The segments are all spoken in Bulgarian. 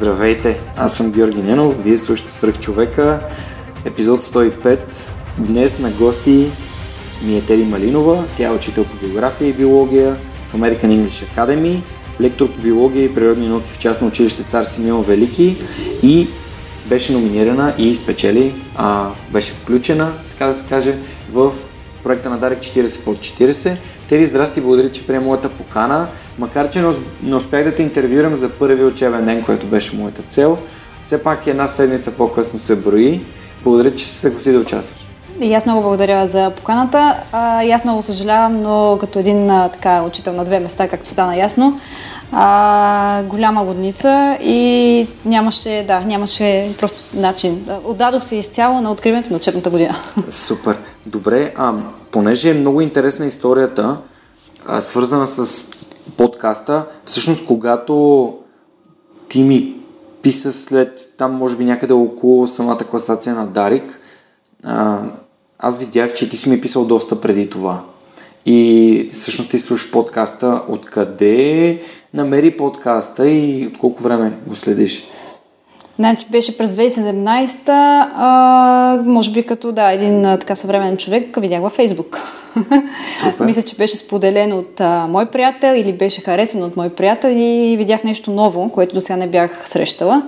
Здравейте, аз съм Георги Ненов, вие слушате Свръх човека, епизод 105. Днес на гости ми е Теди Малинова, тя е учител по география и биология в American English Academy, лектор по биология и природни науки в частно училище Цар Симеон Велики и беше номинирана и спечели, а, беше включена, така да се каже, в проекта на Дарек 40 под 40. Теди, здрасти, благодаря, че приема моята покана. Макар, че не успях да те интервюрам за първи учебен ден, което беше моята цел, все пак една седмица по-късно се брои. Благодаря, че се съгласи да участваш. И аз много благодаря за поканата. А, и аз много съжалявам, но като един а, така, учител на две места, както стана ясно, а, голяма годница и нямаше, да, нямаше просто начин. Отдадох се изцяло на откриването на учебната година. Супер. Добре, а, понеже е много интересна историята, а, свързана с подкаста, всъщност когато ти ми писа след там, може би някъде около самата класация на Дарик, а, аз видях, че ти си ми писал доста преди това. И всъщност ти слушаш подкаста. Откъде намери подкаста и от колко време го следиш? Значи беше през 2017, а, може би като да, един а, така съвременен човек видях във Фейсбук. Супер. Мисля, че беше споделен от а, мой приятел или беше харесан от мой приятел и видях нещо ново, което до сега не бях срещала.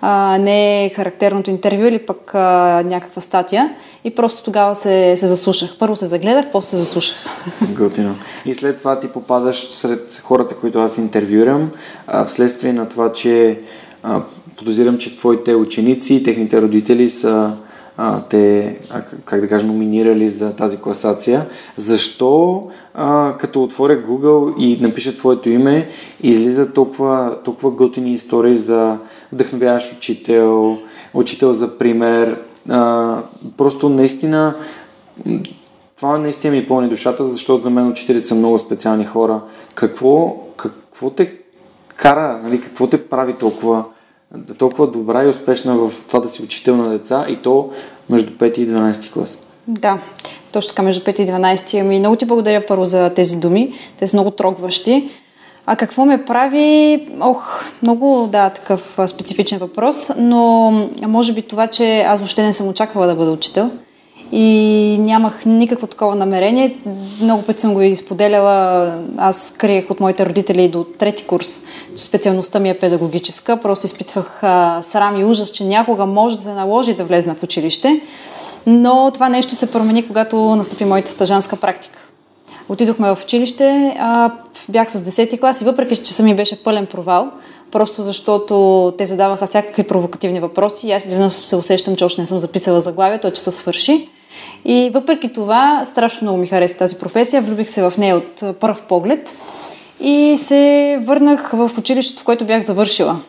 А, не характерното интервю или пък а, някаква статия. И просто тогава се, се заслушах. Първо се загледах, после се заслушах. Готино. И след това ти попадаш сред хората, които аз интервюрам, а, вследствие на това, че а, подозирам, че твоите ученици и техните родители са а, те, а, как да кажа, номинирали за тази класация. Защо, а, като отворя Google и напиша твоето име, излиза толкова, толкова готини истории за вдъхновяващ учител, учител за пример. А, просто наистина това наистина ми пълни душата, защото за мен учителите са много специални хора. Какво, какво те кара, нали, какво те прави толкова толкова добра и успешна в това да си учител на деца и то между 5 и 12 клас. Да, точно така между 5 и 12. Ами много ти благодаря първо за тези думи. Те са много трогващи. А какво ме прави? Ох, много, да, такъв специфичен въпрос, но може би това, че аз въобще не съм очаквала да бъда учител и нямах никакво такова намерение. Много пъти съм го изподеляла. Аз криех от моите родители до трети курс, че специалността ми е педагогическа. Просто изпитвах а, срам и ужас, че някога може да се наложи да влезна в училище. Но това нещо се промени, когато настъпи моята стажанска практика. Отидохме в училище, а, бях с 10 клас и въпреки, че ми беше пълен провал, просто защото те задаваха всякакви провокативни въпроси и аз изведнъж се усещам, че още не съм записала заглавието, че се свърши. И въпреки това, страшно много ми хареса тази професия, влюбих се в нея от първ поглед и се върнах в училището, в което бях завършила.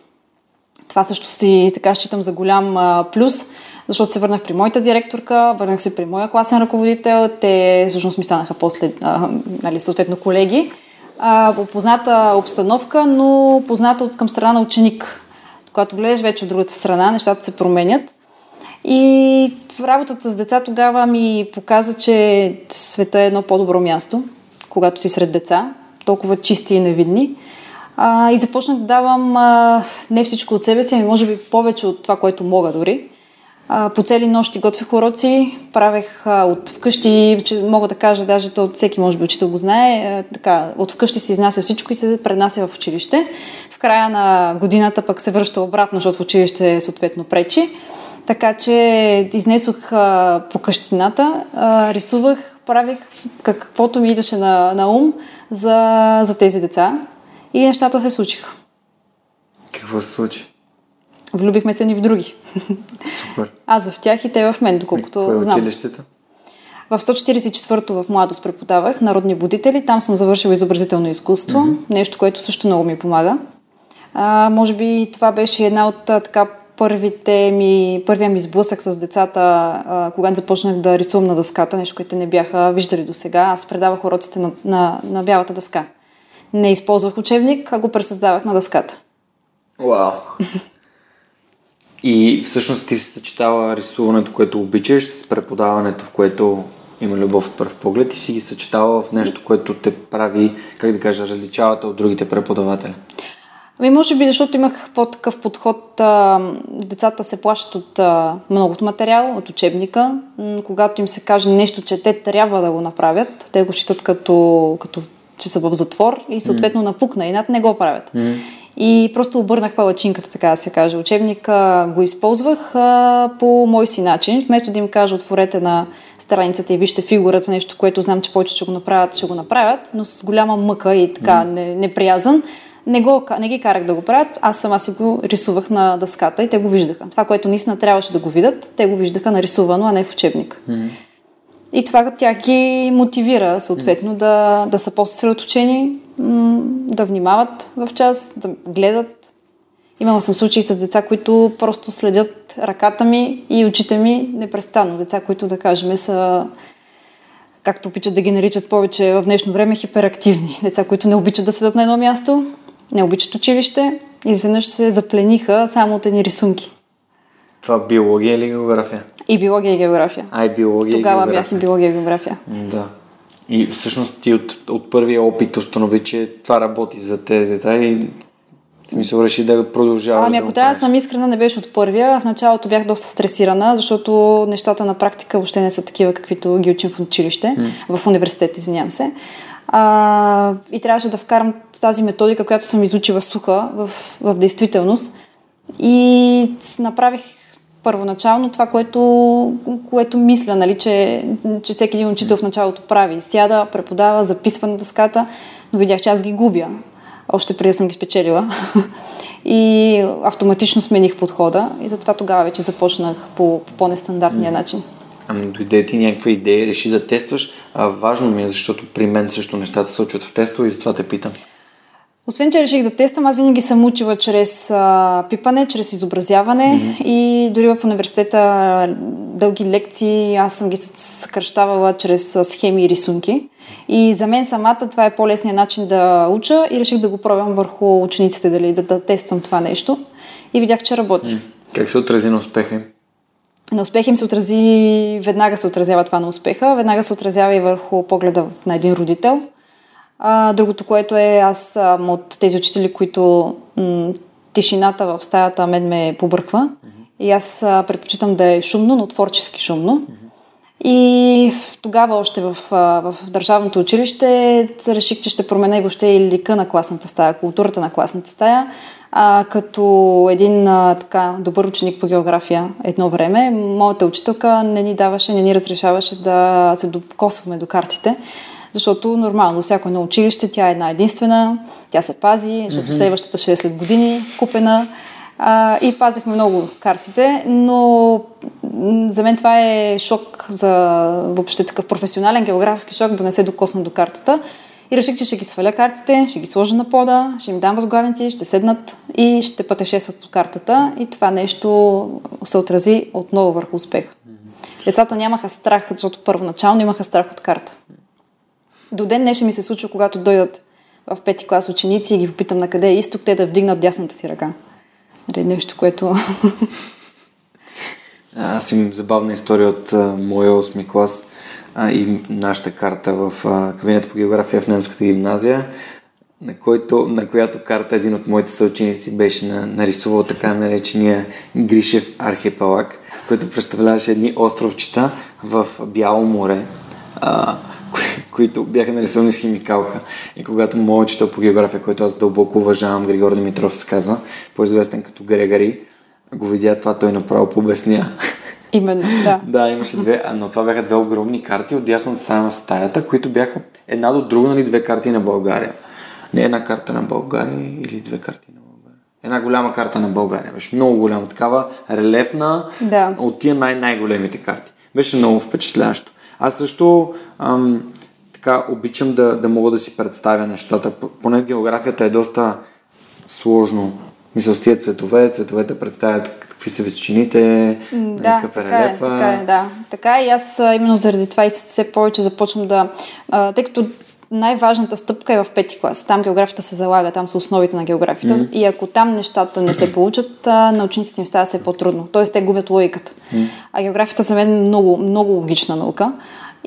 Това също си така считам за голям а, плюс, защото се върнах при моята директорка, върнах се при моя класен ръководител, те всъщност ми станаха после, а, нали, съответно колеги. А, позната обстановка, но позната от към страна на ученик. Когато влезеш вече от другата страна, нещата се променят. И работата с деца тогава ми показа, че света е едно по-добро място, когато си сред деца, толкова чисти и невидни. А, и започнах да давам а, не всичко от себе си, ами може би повече от това, което мога дори. А, по цели нощи готвих уроци, правех а, от вкъщи, че мога да кажа, даже то всеки може би учител го знае, а, така, от вкъщи се изнася всичко и се пренася в училище. В края на годината пък се връща обратно, защото в училище съответно пречи. Така че изнесох а, по къщината, а, рисувах, правих каквото ми идваше на, на ум за, за тези деца и нещата се случиха. Какво се случи? Влюбихме се ни в други. Супер. Аз в тях и те в мен, доколкото Кое е знам. училището? В 144-то в младост преподавах народни будители. Там съм завършила изобразително изкуство. Mm-hmm. Нещо, което също много ми помага. А, може би това беше една от така първите ми, първия ми сблъсък с децата, когато започнах да рисувам на дъската, нещо, което не бяха виждали до сега. Аз предавах уроците на, на, на бялата дъска. Не използвах учебник, а го пресъздавах на дъската. Вау! И всъщност ти се съчетава рисуването, което обичаш, с преподаването, в което има любов от първ поглед и си ги съчетава в нещо, което те прави, как да кажа, различавате от другите преподаватели. Ами, може би, защото имах по-такъв подход. А, децата се плащат от а, многото материал, от учебника. М, когато им се каже нещо, че те трябва да го направят, те го считат като, като че са в затвор и съответно mm. напукна и над не го правят. Mm. И просто обърнах палачинката, така да се каже. Учебника го използвах а, по мой си начин. Вместо да им кажа, отворете на страницата и вижте фигурата, нещо, което знам, че повече ще го направят, ще го направят, но с голяма мъка и така mm. не, неприязан. Не, го, не ги карах да го правят, аз сама си го рисувах на дъската и те го виждаха. Това, което наистина трябваше да го видят, те го виждаха нарисувано, а не в учебник. Mm. И това тя ги мотивира, съответно, mm. да, да са по-съсредоточени, да внимават в час, да гледат. Имала съм случаи с деца, които просто следят ръката ми и очите ми непрестанно. Деца, които, да кажем, са както обичат да ги наричат повече в днешно време, хиперактивни. Деца, които не обичат да седат на едно място, не обичат училище, изведнъж се заплениха само от едни рисунки. Това биология или география? И биология и география. А, и биология Тогава и география. бях и биология и география. Да. И всъщност ти от, от първия опит установи, че това работи за тези деца и в смисъл реши да продължаваш Ами да ако го трябва да съм искрена, не беше от първия. В началото бях доста стресирана, защото нещата на практика въобще не са такива, каквито ги учим в училище, в университет, извинявам се. А, и трябваше да вкарам тази методика, която съм изучила суха в, в действителност. И направих първоначално това, което, което мисля, нали, че, че всеки един учител в началото прави. Сяда, преподава, записва на дъската, но видях, че аз ги губя. Още преди съм ги спечелила. И автоматично смених подхода и затова тогава вече започнах по, по по-нестандартния начин. Ами дойде ти някаква идея, реши да тестваш. А, важно ми е, защото при мен също нещата се случват в тестове и затова те питам. Освен, че реших да тествам, аз винаги съм учила чрез а, пипане, чрез изобразяване mm-hmm. и дори в университета дълги лекции аз съм ги съкръщавала чрез а, схеми и рисунки. И за мен самата това е по-лесният начин да уча и реших да го пробвам върху учениците, дали да, да тествам това нещо. И видях, че работи. Как се отрази на успеха им? На успеха им се отрази, веднага се отразява това на успеха, веднага се отразява и върху погледа на един родител. А, другото, което е, аз съм от тези учители, които м- тишината в стаята мен ме побърква. Mm-hmm. И аз а, предпочитам да е шумно, но творчески шумно. Mm-hmm. И тогава още в, а, в държавното училище реших, че ще променя и въобще и лика на класната стая, културата на класната стая. А, като един а, така добър ученик по география едно време, моята учителка не ни даваше, не ни разрешаваше да се докосваме до картите, защото нормално, всяко едно училище, тя е една единствена, тя се пази, защото mm-hmm. следващата ще е след години купена. А, и пазихме много картите, но за мен това е шок за въобще такъв професионален географски шок да не се докосна до картата. И реших, че ще ги сваля картите, ще ги сложа на пода, ще им дам възглавници, ще седнат и ще пътешестват по картата. И това нещо се отрази отново върху успеха. Децата нямаха страх, защото първоначално имаха страх от карта. До ден днешен ми се случва, когато дойдат в пети клас ученици и ги попитам на къде е изток, те да вдигнат дясната си ръка. Нали, Нещо, което... Аз имам забавна история от а, моя 8 клас а, и нашата карта в кабинета по география в немската гимназия, на, който, на която карта един от моите съученици беше на, нарисувал така наречения Гришев архипелаг, който представляваше едни островчета в Бяло море, а, кои, които бяха нарисувани с химикалка. И когато моят учител по география, който аз дълбоко уважавам, Григор Димитров се казва, по-известен като Грегари, го видя това, той направо побесня. Именно, да. Да, имаше две, но това бяха две огромни карти от дясната страна на стаята, които бяха една до друга, нали, две карти на България. Не една карта на България или две карти на България. Една голяма карта на България. Беше много голяма, такава релефна Да. от тия най- най-големите карти. Беше много впечатляващо. Аз също ам, така обичам да, да мога да си представя нещата. Поне географията е доста сложно. Мисля, с тия цветове, цветовете представят какви са височините, да, какъв е така е, така е, да. Така е и аз именно заради това и все повече започвам да... А, тъй като най-важната стъпка е в пети клас. Там географията се залага, там са основите на географията. Mm-hmm. И ако там нещата не се получат, на учениците им става все по-трудно. Тоест, те губят логиката. Mm-hmm. А географията за мен е много, много логична наука.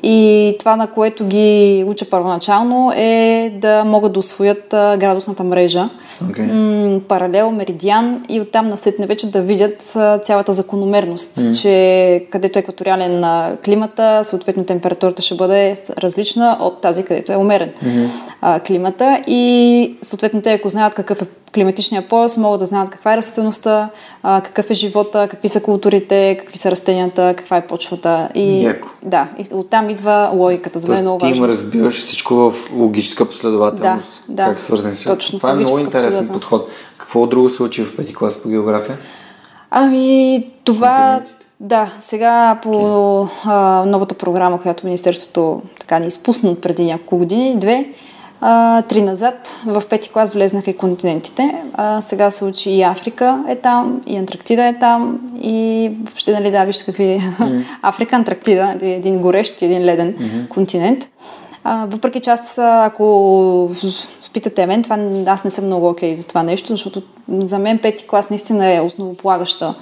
И това, на което ги уча първоначално, е да могат да освоят градусната мрежа, okay. м- паралел, меридиан и оттам насетне вече да видят цялата закономерност, mm. че където е екваториален климата, съответно температурата ще бъде различна от тази, където е умерен mm-hmm. а, климата и съответно те, ако знаят какъв е климатичния пояс, могат да знаят каква е растителността, а, какъв е живота, какви са културите, какви са растенията, каква е почвата. И, Яко. Да, и оттам идва логиката. За мен е много важно. Ти им разбираш всичко в логическа последователност. Да, да. Как свързани с Точно. Това е много интересен подход. Какво друго се учи в пети клас по география? Ами, това... Да, сега по okay. а, новата програма, която Министерството така ни изпусна преди няколко години, две, а, три назад, в пети клас влезнаха и континентите. А, сега се учи и Африка е там, и Антарктида е там, и въобще, нали, да, вижте какви... Mm-hmm. Африка, Антарктида, нали, един горещ и един леден mm-hmm. континент. А, въпреки че аз, ако питате мен, това, аз не съм много окей okay за това нещо, защото за мен пети клас наистина е основополагаща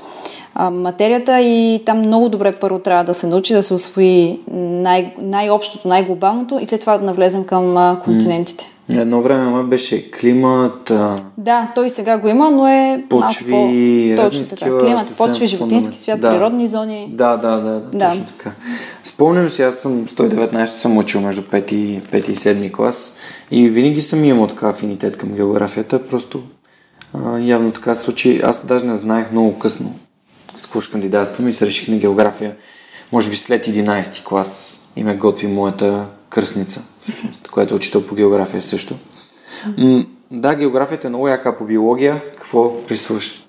а, материята и там много добре първо трябва да се научи да се освои най- най-общото, най-глобалното и след това да навлезем към а, континентите. Едно време беше климат. А... Да, той сега го има, но е почви, по... точно така. Климат, почви, животински свят, да. природни зони. Да, да, да, да, да. точно така. Спомням си, аз съм 119 съм учил между 5 и, 5 и 7 клас и винаги съм имал така афинитет към географията, просто а, явно така се случи. Аз даже не знаех много късно с какво ще кандидатствам и се реших на география, може би след 11 клас и ме готви моята кръстница, всъщност, която е учител по география също. М- да, географията е много яка по биология. Какво рисуваш?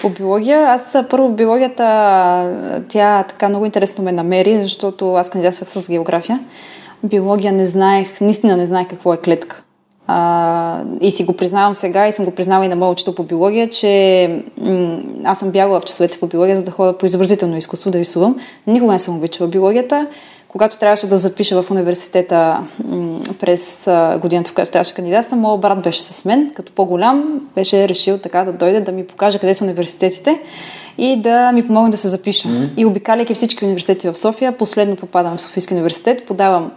По биология, аз първо биологията, тя така много интересно ме намери, защото аз кандидатствах с география. Биология не знаех, наистина не знаех какво е клетка. А, и си го признавам сега и съм го признала и на моя учител по биология, че м- аз съм бягала в часовете по биология, за да ходя по изобразително изкуство да рисувам. Никога не съм обичала биологията. Когато трябваше да запиша в университета м- през а, годината, в която трябваше кандидатствам, моят брат беше с мен, като по-голям, беше решил така да дойде да ми покаже къде са университетите и да ми помогне да се запиша. Mm-hmm. И обикаляйки всички университети в София, последно попадам в Софийски университет, подавам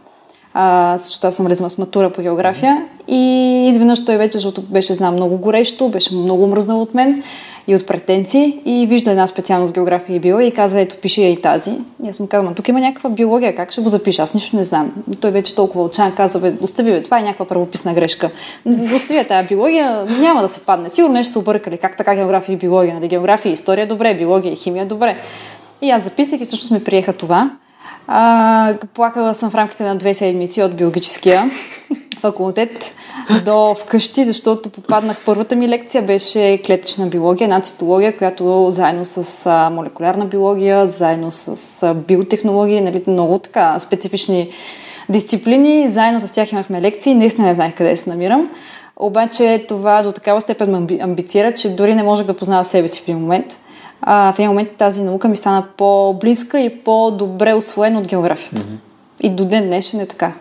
а, защото аз съм влезла с матура по география и изведнъж той вече, защото беше знам много горещо, беше много мръзнал от мен и от претенции и вижда една специалност география и биология и казва, ето пиши я и тази. И аз му казвам, тук има някаква биология, как ще го запиша? Аз нищо не знам. Той вече толкова отчаян казва, бе, остави, бе, това е някаква правописна грешка. Остави тази биология, няма да се падне. Сигурно нещо са объркали. Как така география и биология? Нали? География и история добре, биология и химия добре. И аз записах и всъщност ми приеха това. А, плакала съм в рамките на две седмици от биологическия факултет до вкъщи, защото попаднах. Първата ми лекция беше клетъчна биология, една цитология, която заедно с молекулярна биология, заедно с а, биотехнология, нали, много така специфични дисциплини. Заедно с тях имахме лекции. Наистина не знаех къде се намирам. Обаче това до такава степен ме амбицира, че дори не можех да позная себе си в един момент а, в един момент тази наука ми стана по-близка и по-добре освоена от географията. Mm-hmm. И до ден днешен е така.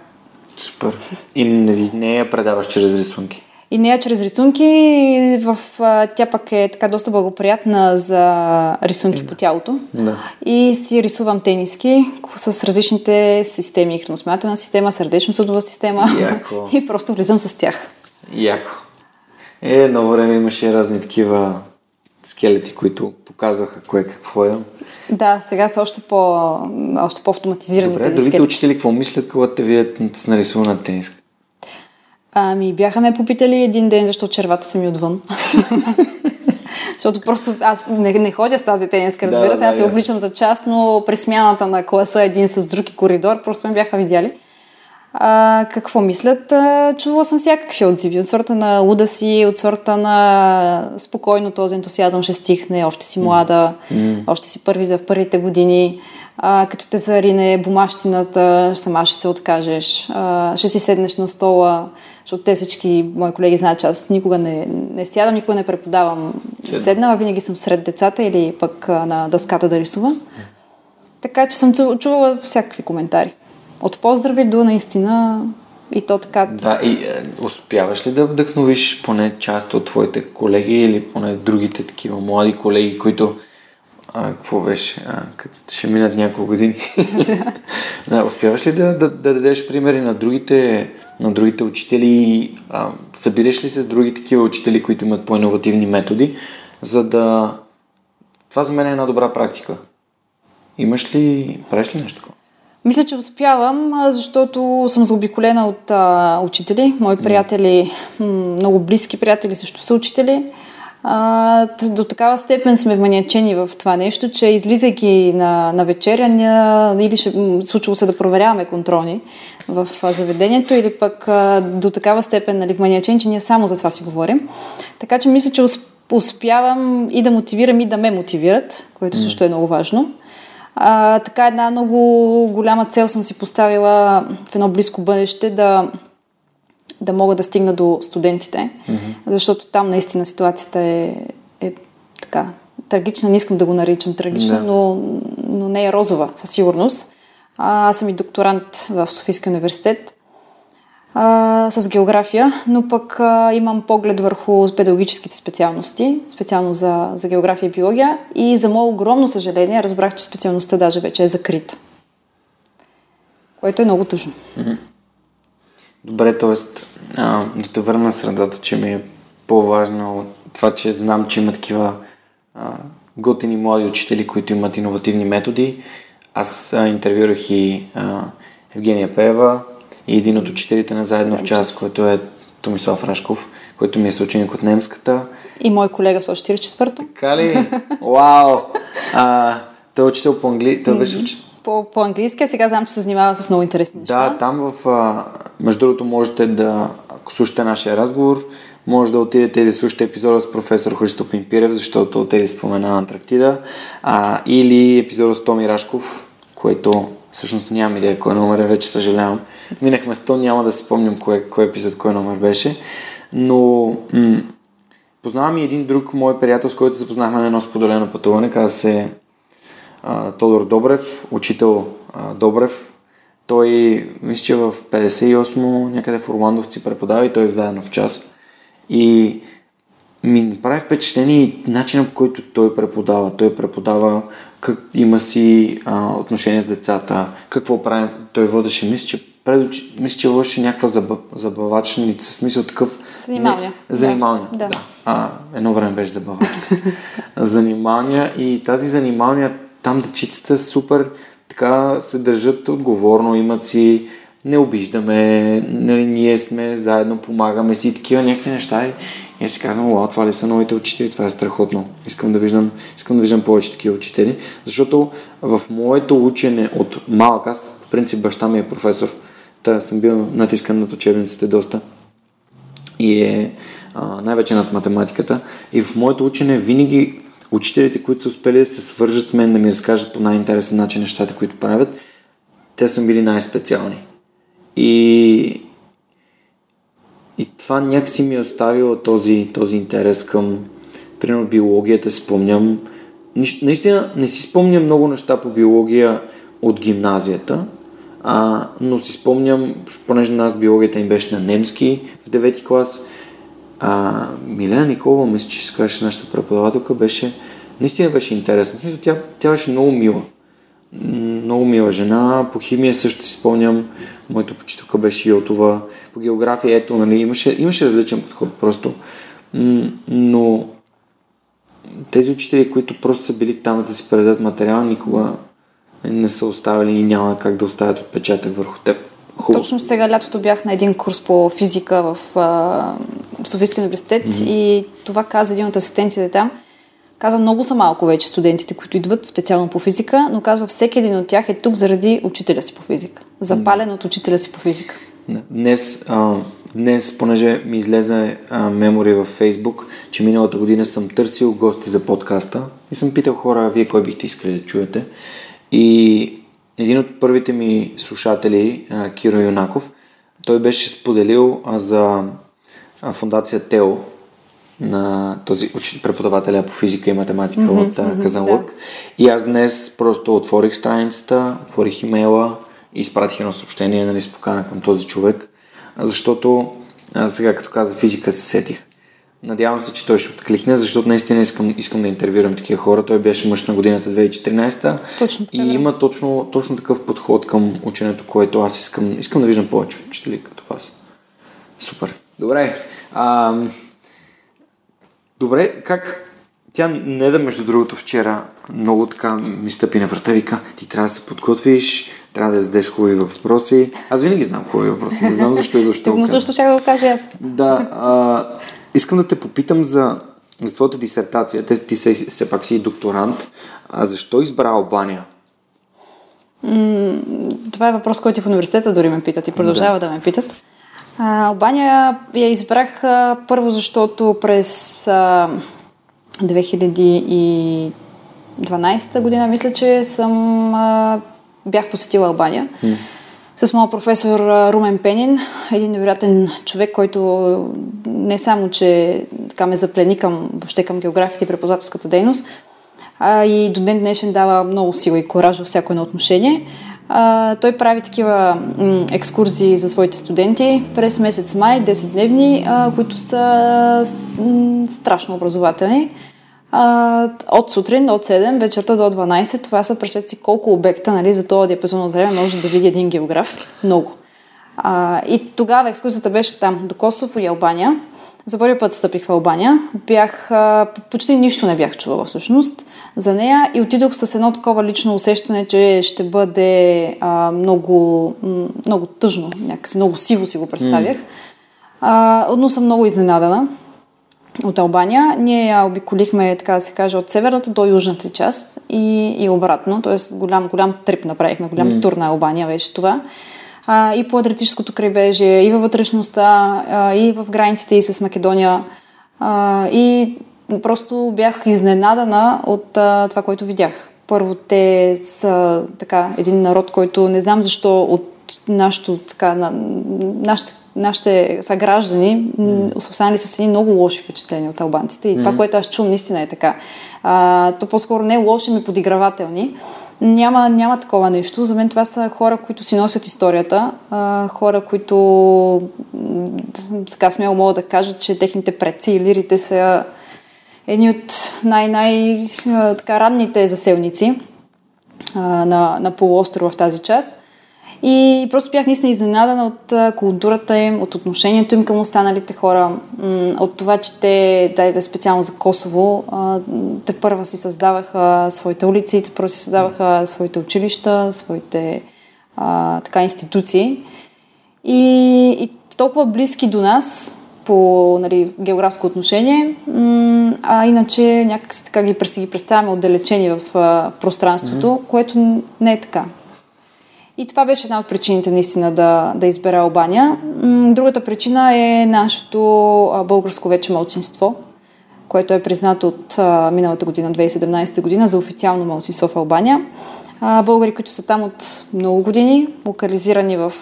Супер. И не, не я предаваш чрез рисунки? И нея чрез рисунки, в, а, тя пък е така доста благоприятна за рисунки по тялото. Да. И си рисувам тениски с различните системи. Храносмилателна система, сърдечно-съдова система. Яко. И просто влизам с тях. Яко. Е, едно време имаше разни такива скелети, които показваха кое какво е. Да, сега са още, по, още по-автоматизирани. Добре, другите учители какво мислят, когато те видят с нарисувана тениска? Ами, бяха ме попитали един ден, защо червата са ми отвън. Защото просто аз не, не ходя с тази тениска, разбира да, се, аз се обличам за част, но при смяната на класа един с други коридор, просто ме бяха видяли. А, какво мислят? А, чувала съм всякакви отзиви. От сорта на луда си, от сорта на спокойно този ентусиазъм ще стихне, още си млада, mm. още си първи в първите години. А, като те зарине бумащината, сама ще се откажеш, а, ще си седнеш на стола, защото те всички мои колеги знаят, че аз никога не, не сядам, никога не преподавам седнала, винаги съм сред децата или пък на дъската да рисувам. Така че съм чувала всякакви коментари. От поздрави до наистина и то така. Да, и е, успяваш ли да вдъхновиш поне част от твоите колеги или поне другите такива млади колеги, които а, какво беше? А, ще минат няколко години. да, успяваш ли да, да, да дадеш примери на другите, на другите учители? А, събираш ли се с други такива учители, които имат по-инновативни методи, за да... Това за мен е една добра практика. Имаш ли, правиш ли нещо такова? Мисля, че успявам, защото съм заобиколена от а, учители. Мои приятели, много близки приятели също са учители. А, до такава степен сме вманячени в това нещо, че излизайки на, на вечеря, ня, или ще случило се да проверяваме контрони в заведението, или пък а, до такава степен нали, вманячени, че ние само за това си говорим. Така че мисля, че успявам и да мотивирам, и да ме мотивират, което също е много важно. А, така една много голяма цел съм си поставила в едно близко бъдеще да, да мога да стигна до студентите, mm-hmm. защото там наистина ситуацията е, е така трагична. Не искам да го наричам трагична, да. но, но не е розова със сигурност. А, аз съм и докторант в Софийския университет а, с география, но пък а, имам поглед върху педагогическите специалности, специално за, за география и биология и за мое огромно съжаление разбрах, че специалността даже вече е закрита. Което е много тъжно. Добре, т.е. да те върна средата, че ми е по-важно от това, че знам, че има такива а, готини млади учители, които имат иновативни методи. Аз а, интервюрах и а, Евгения Пева, и един от учителите на Заедно в час, който е Томислав Рашков, който ми е съученик от немската. И мой колега в 144-то. Така ли? Вау! А, той е учител по английски. Той беше учител по, по-английски, а сега знам, че се занимава с много интересни неща. Да, там в... А, между другото можете да, ако слушате нашия разговор, може да отидете и да слушате епизода с професор Христо Пимпирев, защото те спомена Антарктида, а, или епизода с Томи Рашков, който всъщност нямам идея кой номер е, вече съжалявам. Минахме 100, няма да си помням кой, кой епизод, кой номер беше. Но м- познавам и един друг мой приятел, с който се запознахме на едно споделено пътуване. Каза се а, Тодор Добрев, учител а, Добрев. Той, мисля, че в 58 някъде в Орландовци преподава и той е заедно в час. И ми направи впечатление и начинът по който той преподава. Той преподава как има си а, отношение с децата, какво правим. Той водеше, мисля, че пред, мисля, че водеше някаква заб, забавачница, смисъл такъв... Занималния. Не, занималния, да. да. А, едно време беше забавачка. занималния и тази занималния, там дечицата супер така се държат отговорно, имат си не обиждаме, нали, ние сме заедно, помагаме си, такива някакви неща. И, си казвам, о, това ли са новите учители, това е страхотно. Искам да виждам, искам да виждам повече такива учители, защото в моето учене от малък, аз в принцип баща ми е професор, та съм бил натискан над учебниците доста и е а, най-вече над математиката. И в моето учене винаги учителите, които са успели да се свържат с мен, да ми разкажат по най-интересен начин нещата, които правят, те са били най-специални. И, и това някакси ми е оставило този, този интерес към, примерно, биологията, спомням. Наистина не си спомням много неща по биология от гимназията, а, но си спомням, понеже нас биологията им беше на немски в 9 клас, а, Милена Никола, мисля, че се казваше нашата преподавателка, беше, наистина беше интересно. Тя, тя беше много мила. Много мила жена. По химия също си спомням, моята почиталка беше Йотова. По география, ето, нали, имаше, имаше различен подход просто. Но тези учители, които просто са били там да си предадат материал, никога не са оставили и няма как да оставят отпечатък върху теб. Хубаво. Точно сега лятото бях на един курс по физика в, в Софийския университет mm-hmm. и това каза един от асистентите там – Казва, много са малко вече студентите, които идват специално по физика, но казва, всеки един от тях е тук заради учителя си по физика. Запален от учителя си по физика. Днес, а, днес понеже ми излезе мемори във Фейсбук, че миналата година съм търсил гости за подкаста и съм питал хора, вие кой бихте искали да чуете. И един от първите ми слушатели, а, Киро Юнаков, той беше споделил а, за а, фундация Тео на този учител преподавателя по физика и математика mm-hmm, от mm-hmm, Казанлък. Да. И аз днес просто отворих страницата, отворих имейла и изпратих едно съобщение, нали, с покана към този човек, защото а, сега като каза физика се сетих. Надявам се, че той ще откликне, защото наистина искам, искам да интервюрам такива хора. Той беше мъж на годината 2014 точно така, и да. има точно, точно такъв подход към ученето, което аз искам, искам да виждам повече учители като вас. Супер. Добре. А, добре, как тя не да, между другото, вчера много така ми стъпи на врата, вика, ти трябва да се подготвиш, трябва да зададеш хубави въпроси. Аз винаги знам хубави въпроси, не знам защо и защо. му също ще го кажа аз. Да, а, искам да те попитам за, за твоята дисертация. Ти, ти се, все пак си докторант. А защо избра Албания? М- това е въпрос, който в университета дори ме питат и продължава да, да ме питат. А, Албания я избрах а, първо, защото през а, 2012 година, мисля, че съм а, бях посетила Албания. Mm. С моят професор Румен Пенин, един невероятен човек, който не само, че така ме заплени към, въобще към географията и преподавателската дейност, а и до ден днешен дава много сила и кораж във всяко едно отношение. А, той прави такива м- екскурзии за своите студенти през месец май, 10-дневни, а, които са м- страшно образователни. А, от сутрин, от 7, вечерта до 12. Това са, представете си колко обекта, нали, за този диапазон от време може да види един географ. Много. А, и тогава екскурсията беше там, до Косово и Албания. За първи път стъпих в Албания. Бях, а, почти нищо не бях чувала всъщност за нея и отидох с едно такова лично усещане, че ще бъде а, много, много тъжно, някакси много сиво си го представях. Mm. А, но съм много изненадана от Албания. Ние я обиколихме, така да се каже, от северната до южната част и, и обратно. Т.е. голям, голям трип направихме, голям mm. тур на Албания беше това. А, и по Адриатическото крайбрежие, и във вътрешността, а, и в границите и с Македония. А, и просто бях изненадана от а, това, което видях. Първо, те са така един народ, който не знам защо от нашото, така, на, нашите, нашите съграждани mm. останали с едни много лоши впечатления от албанците. И mm. това, което аз чувам, наистина е така. А, то по-скоро не е лоши, ми подигравателни. Няма, няма такова нещо. За мен това са хора, които си носят историята, хора, които така смело мога да кажа, че техните предци и лирите са едни от най-ранните заселници на, на полуострова в тази част. И просто бях наистина изненадана от културата им, от отношението им към останалите хора, от това, че те, дай специално за Косово, те първа си създаваха своите улици, те първа си създаваха своите училища, своите а, така институции. И, и толкова близки до нас, по нали, географско отношение, а иначе някак си така ги, ги представяме отдалечени в а, пространството, mm-hmm. което не е така. И това беше една от причините наистина да, да избера Албания. Другата причина е нашето българско вече мълцинство, което е признато от миналата година, 2017 година, за официално мълцинство в Албания. Българи, които са там от много години, локализирани в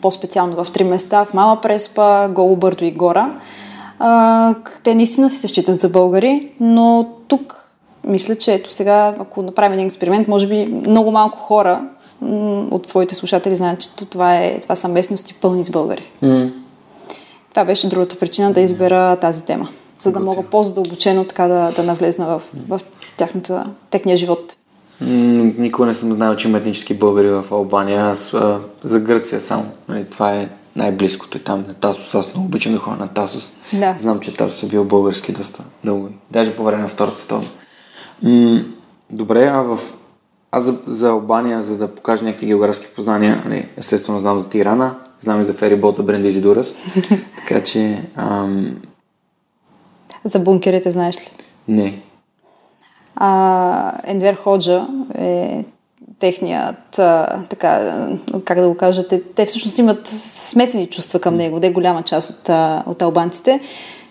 по-специално в три места, в Мала Преспа, Голо Бърдо и Гора. Те наистина си се считат за българи, но тук мисля, че ето сега, ако направим един експеримент, може би много малко хора от своите слушатели знаят, че това, е, това са местности пълни с българи. Mm. Това беше другата причина да избера тази тема, за да мога по-задълбочено така да, да навлезна в, в тяхната, техния живот. Никога не съм знал, че има етнически българи в Албания. Аз а, за Гърция само. Нали, това е най-близкото. И там на Тасос. Аз много обичам да ходя на Тасос. Да. Знам, че Тасос е бил български доста дълго. Даже по време на Втората световна. М- добре, а в аз за, за Албания, за да покажа някакви географски познания, нали, естествено знам за Тирана, знам и за ферибота Брендизи Дурас, така че... Ам... За бункерите знаеш ли? Не. А, Енвер Ходжа е техният, а, така, как да го кажете, те всъщност имат смесени чувства към него, де голяма част от, от албанците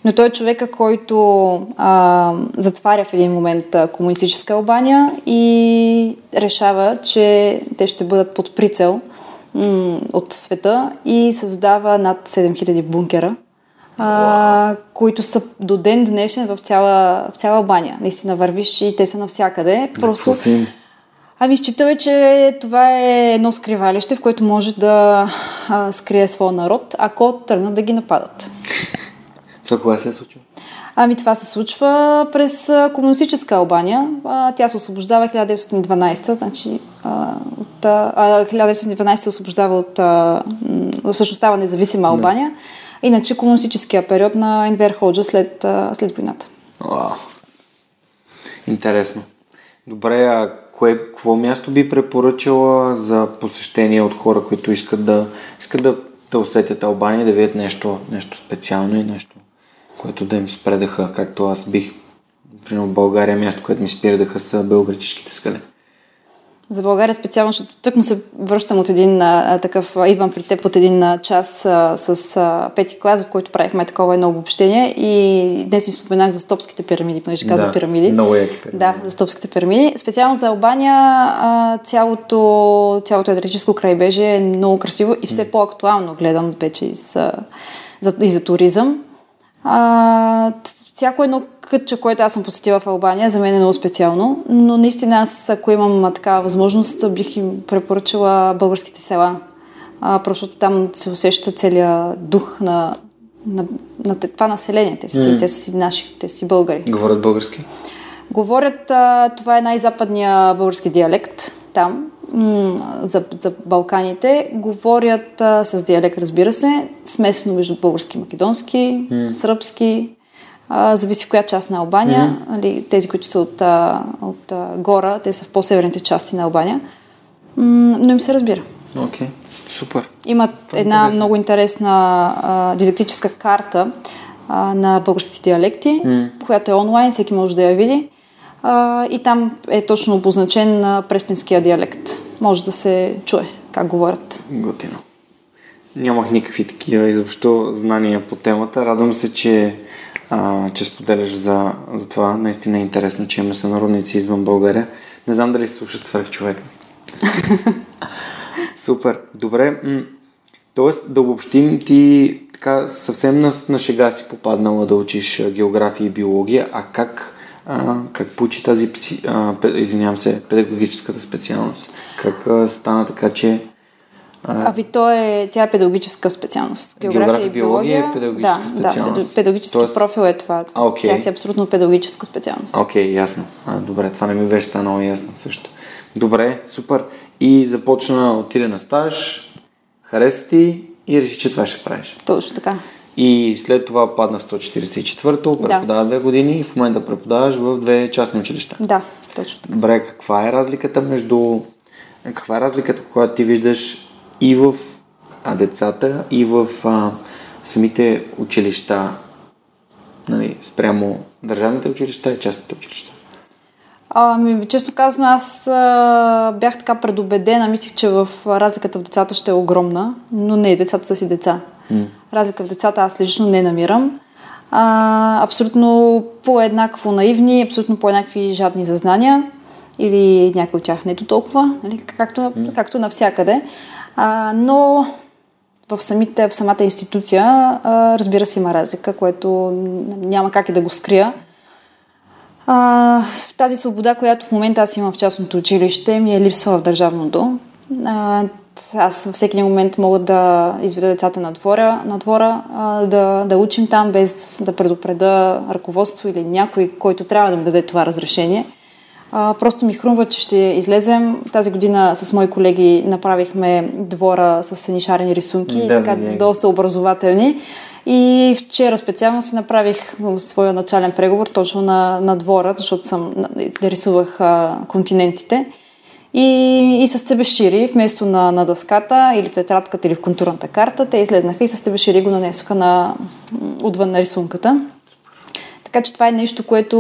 но той е човека, който а, затваря в един момент комунистическа Албания и решава, че те ще бъдат под прицел м- от света и създава над 7000 бункера, а, които са до ден днешен в цяла, в цяла Албания. Наистина вървиш и те са навсякъде. Просто... Ами считаме, че това е едно скривалище, в което може да а, скрие своя народ, ако тръгнат да ги нападат. Това кога се е случило? Ами това се случва през комунистическа Албания. А, тя се освобождава 1912, значи а, от, а, 1912 се освобождава от а, всъщност става независима Албания. Не. Иначе комунистическия период на Енвер Ходжа след, а, след войната. Вау. Интересно. Добре, а кое, какво място би препоръчала за посещение от хора, които искат да, искат да, да усетят Албания, да видят нещо, нещо специално и нещо което да им спредаха, както аз бих. Примерно в България място, което ми спирадаха са белгречишките скали. За България специално, защото тък му се връщам от един а, такъв, идвам при теб от един а, час а, с а, пети клас, в който правихме такова едно обобщение и днес ми споменах за стопските пирамиди, понеже да, пирамиди. Много яки пирамиди. Да, за стопските пирамиди. Специално за Албания а, цялото, цялото едрическо крайбежие е много красиво и все по-актуално гледам вече и за, за, и за туризъм. А, всяко едно кътче, което аз съм посетила в Албания, за мен е много специално, но наистина аз, ако имам такава възможност, бих им препоръчала българските села. А, просто там се усеща целият дух на, на, на това население. Те си, mm. те си наши, те си българи. Говорят български? Говорят, а, това е най-западния български диалект там за, за Балканите говорят а, с диалект, разбира се, смесено между български македонски, mm. сръбски, а, зависи в коя част на Албания. Mm-hmm. Али, тези, които са от, а, от а, гора, те са в по-северните части на Албания. М- но им се разбира. Окей, okay. супер. Имат Това е една интересно. много интересна а, дидактическа карта а, на българските диалекти, mm. която е онлайн, всеки може да я види а, и там е точно обозначен на преспинския диалект. Може да се чуе как говорят. Готино. Нямах никакви такива изобщо знания по темата. Радвам се, че, а, че споделяш за, за това. Наистина е интересно, че имаме сънародници извън България. Не знам дали слушат свърх човек. Супер. Добре. Тоест, да обобщим, ти така съвсем на, на шега си попаднала да учиш география и биология, а как а, как получи тази, а, извинявам се, педагогическата специалност? Как а, стана така, че... А... Аби то е, тя е педагогическа специалност. География, География и биология, биология е педагогическа да, специалност. Да, педагогически Тоест... профил е това. А, okay. Тя си е абсолютно педагогическа специалност. Окей, okay, ясно. А, добре, това не ми беше станало ясно също. Добре, супер. И започна, отиде на стаж, хареса ти и реши, че това ще правиш. Точно така. И след това падна 144-то, преподава да. две години и в момента преподаваш в две частни училища. Да, точно така. Добре, каква е разликата между... Каква е разликата, която ти виждаш и в а, децата, и в а, самите училища, нали, спрямо държавните училища и частните училища? Ами, често казано, аз а, бях така предубедена, мислих, че в разликата в децата ще е огромна, но не, децата са си деца. Mm. Разлика в децата аз лично не намирам. А, абсолютно по-еднакво наивни, абсолютно по-еднакви жадни за знания или някои от тях не до толкова, нали, както, mm. както навсякъде. А, но в, самите, в самата институция, а, разбира се, има разлика, което няма как и да го скрия. А, тази свобода, която в момента аз имам в частното училище, ми е липсва в държавното. А, аз във всеки един момент мога да изведа децата на двора, на двора да, да учим там, без да предупреда ръководство или някой, който трябва да ми даде това разрешение. А, просто ми хрумва, че ще излезем. Тази година с мои колеги направихме двора с едни шарени рисунки, да, така да. доста образователни. И вчера специално си направих своя начален преговор точно на, на двора, защото съм рисувах а, континентите. И, и с тебешири, вместо на, на дъската или в тетрадката или в контурната карта, те излезнаха и с тебешири го нанесоха на, отвън на рисунката. Така че това е нещо, което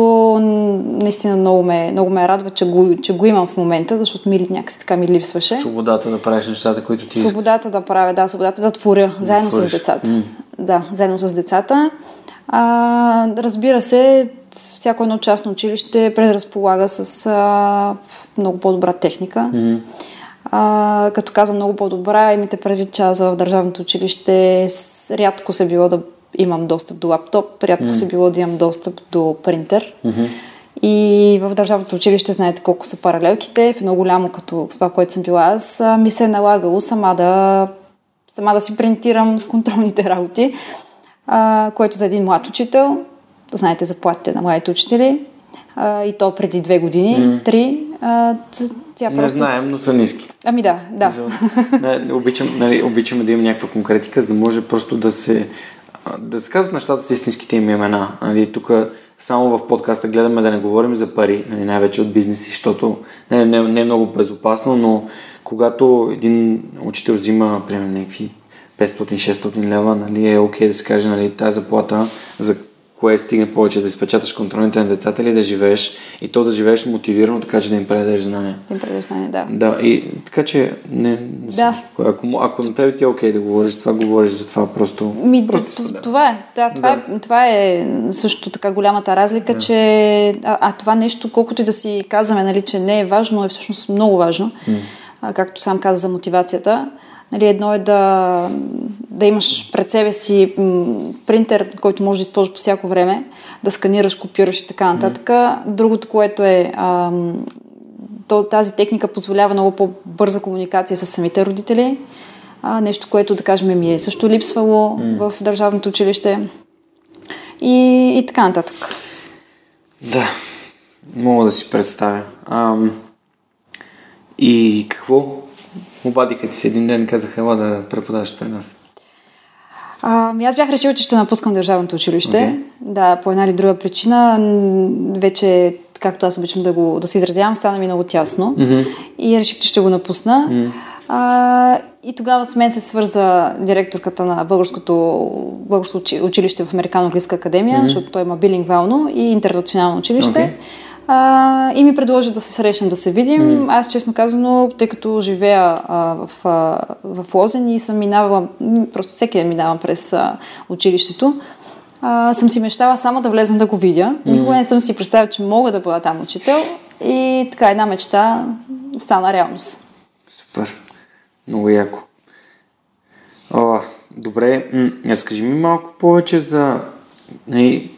наистина много ме, много ме радва, че го, че го имам в момента, защото ми някакси така ми липсваше. Свободата да правиш нещата, които ти Свободата да правя, да, свободата да творя, да заедно твориш. с децата. Mm. Да, заедно с децата. А, разбира се, всяко едно частно училище предразполага с а, много по-добра техника. Mm-hmm. А, като казвам много по-добра, имате предвид, че аз в държавното училище рядко се било да имам достъп до лаптоп, рядко mm. се било да имам достъп до принтер. Mm-hmm. И в държавното училище знаете колко са паралелките. В едно голямо, като това, което съм била аз, ми се е налагало сама да, сама да си принтирам с контролните работи, а, което за един млад учител, знаете заплатите на младите учители, а, и то преди две години, mm. три, а, тя не просто... знаем, но са ниски. Ами да, да. Обичам, нали, обичаме да има някаква конкретика, за да може просто да се да се казват нещата с истинските им имена. Нали, тук само в подкаста гледаме да не говорим за пари, нали, най-вече от бизнеси, защото не, не, не е много безопасно, но когато един учител взима, примерно, някакви 500-600 лева, нали, е окей okay да се каже, нали, тази заплата за кое стигне повече да изпечаташ контролните на децата или да живееш и то да живееш мотивирано, така че да им предадеш знания. Да им предадеш знания, да. Да, и така че не, не да. Ако, ако на тебе ти е окей okay да говориш това, говориш за това просто. Ми, просто да, това е. Да, това, да. Е, това е също така голямата разлика, да. че а, а това нещо, колкото и да си казваме, нали, че не е важно, е всъщност много важно. А, както сам каза за мотивацията. Нали, едно е да, да имаш пред себе си принтер, който може да използваш по всяко време, да сканираш, копираш и така нататък. Mm. Другото, което е а, то, тази техника позволява много по-бърза комуникация с самите родители. А, нещо, което, да кажем, ми е също липсвало mm. в държавното училище. И, и така нататък. Да, мога да си представя. Ам, и какво Обадиха ти се един ден и казаха, ела да преподаваш при нас. Ами аз бях решила, че ще напускам държавното училище. Okay. Да, по една или друга причина. Вече, както аз обичам да, го, да се изразявам, стана ми много тясно. Mm-hmm. И реших, че ще го напусна. Mm-hmm. А, и тогава с мен се свърза директорката на българското, българско училище в Американо-Английска академия, mm-hmm. защото той има билингвално и интернационално училище. Okay а, и ми предложи да се срещнем, да се видим. Mm. Аз, честно казано, тъй като живея а, в, а, в Лозен и съм минавала, просто всеки ден минавам през а, училището, а, съм си мечтала само да влезна да го видя. Mm. Никога не съм си представила, че мога да бъда там учител. И така една мечта стана реалност. Супер. Много яко. О, добре, разкажи ми малко повече за нали,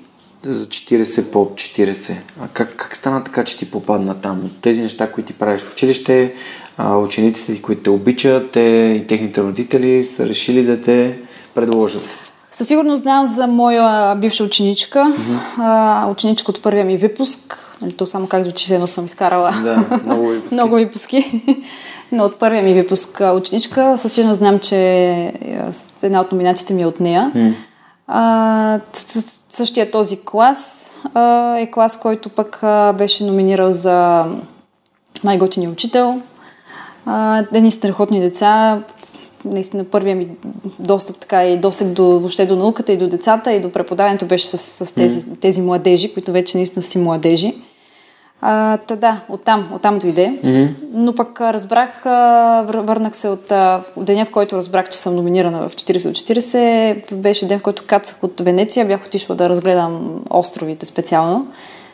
за 40 под 40. А как, как стана така, че ти попадна там? От тези неща, които ти правиш в училище, а, учениците, които те обичат, те и техните родители са решили да те предложат? Със сигурност знам за моя бивша ученичка, mm-hmm. а, ученичка от първия ми випуск. Нали, то само как звучи, едно съм изкарала да, много випуски. много випуски. Но от първия ми випуск ученичка, със сигурност знам, че една от номинациите ми е от нея. Mm. А, същия този клас а, е клас, който пък а, беше номинирал за най-готини учител. А, едни страхотни деца. Наистина първия ми достъп така и досег до, въобще до науката и до децата и до преподаването беше с, с тези, mm. тези младежи, които вече наистина си младежи. А, та да, оттам, оттам дойде. Mm-hmm. Но пък разбрах, върнах се от, от деня, в който разбрах, че съм номинирана в 40 от 40. Беше ден, в който кацах от Венеция. Бях отишла да разгледам островите специално,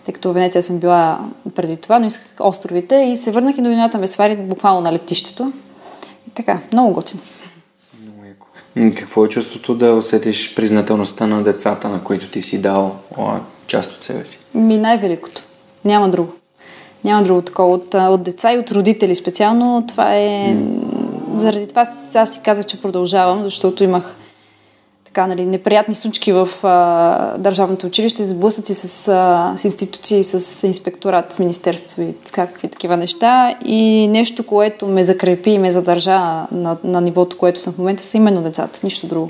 тъй като в Венеция съм била преди това, но исках островите и се върнах и новината ме свари буквално на летището. И така, много готино. Много яко. Какво е чувството да усетиш признателността на децата, на които ти си дал част от себе си? Ми най-великото. Няма друго. Няма друго такова. От, от деца и от родители специално това е... Заради това аз си казах, че продължавам, защото имах така, нали, неприятни случки в а, държавното училище, сблъсъци с, а, с институции, с инспекторат, с министерство и какви такива неща. И нещо, което ме закрепи и ме задържа на, на нивото, което съм в момента, са именно децата. Нищо друго.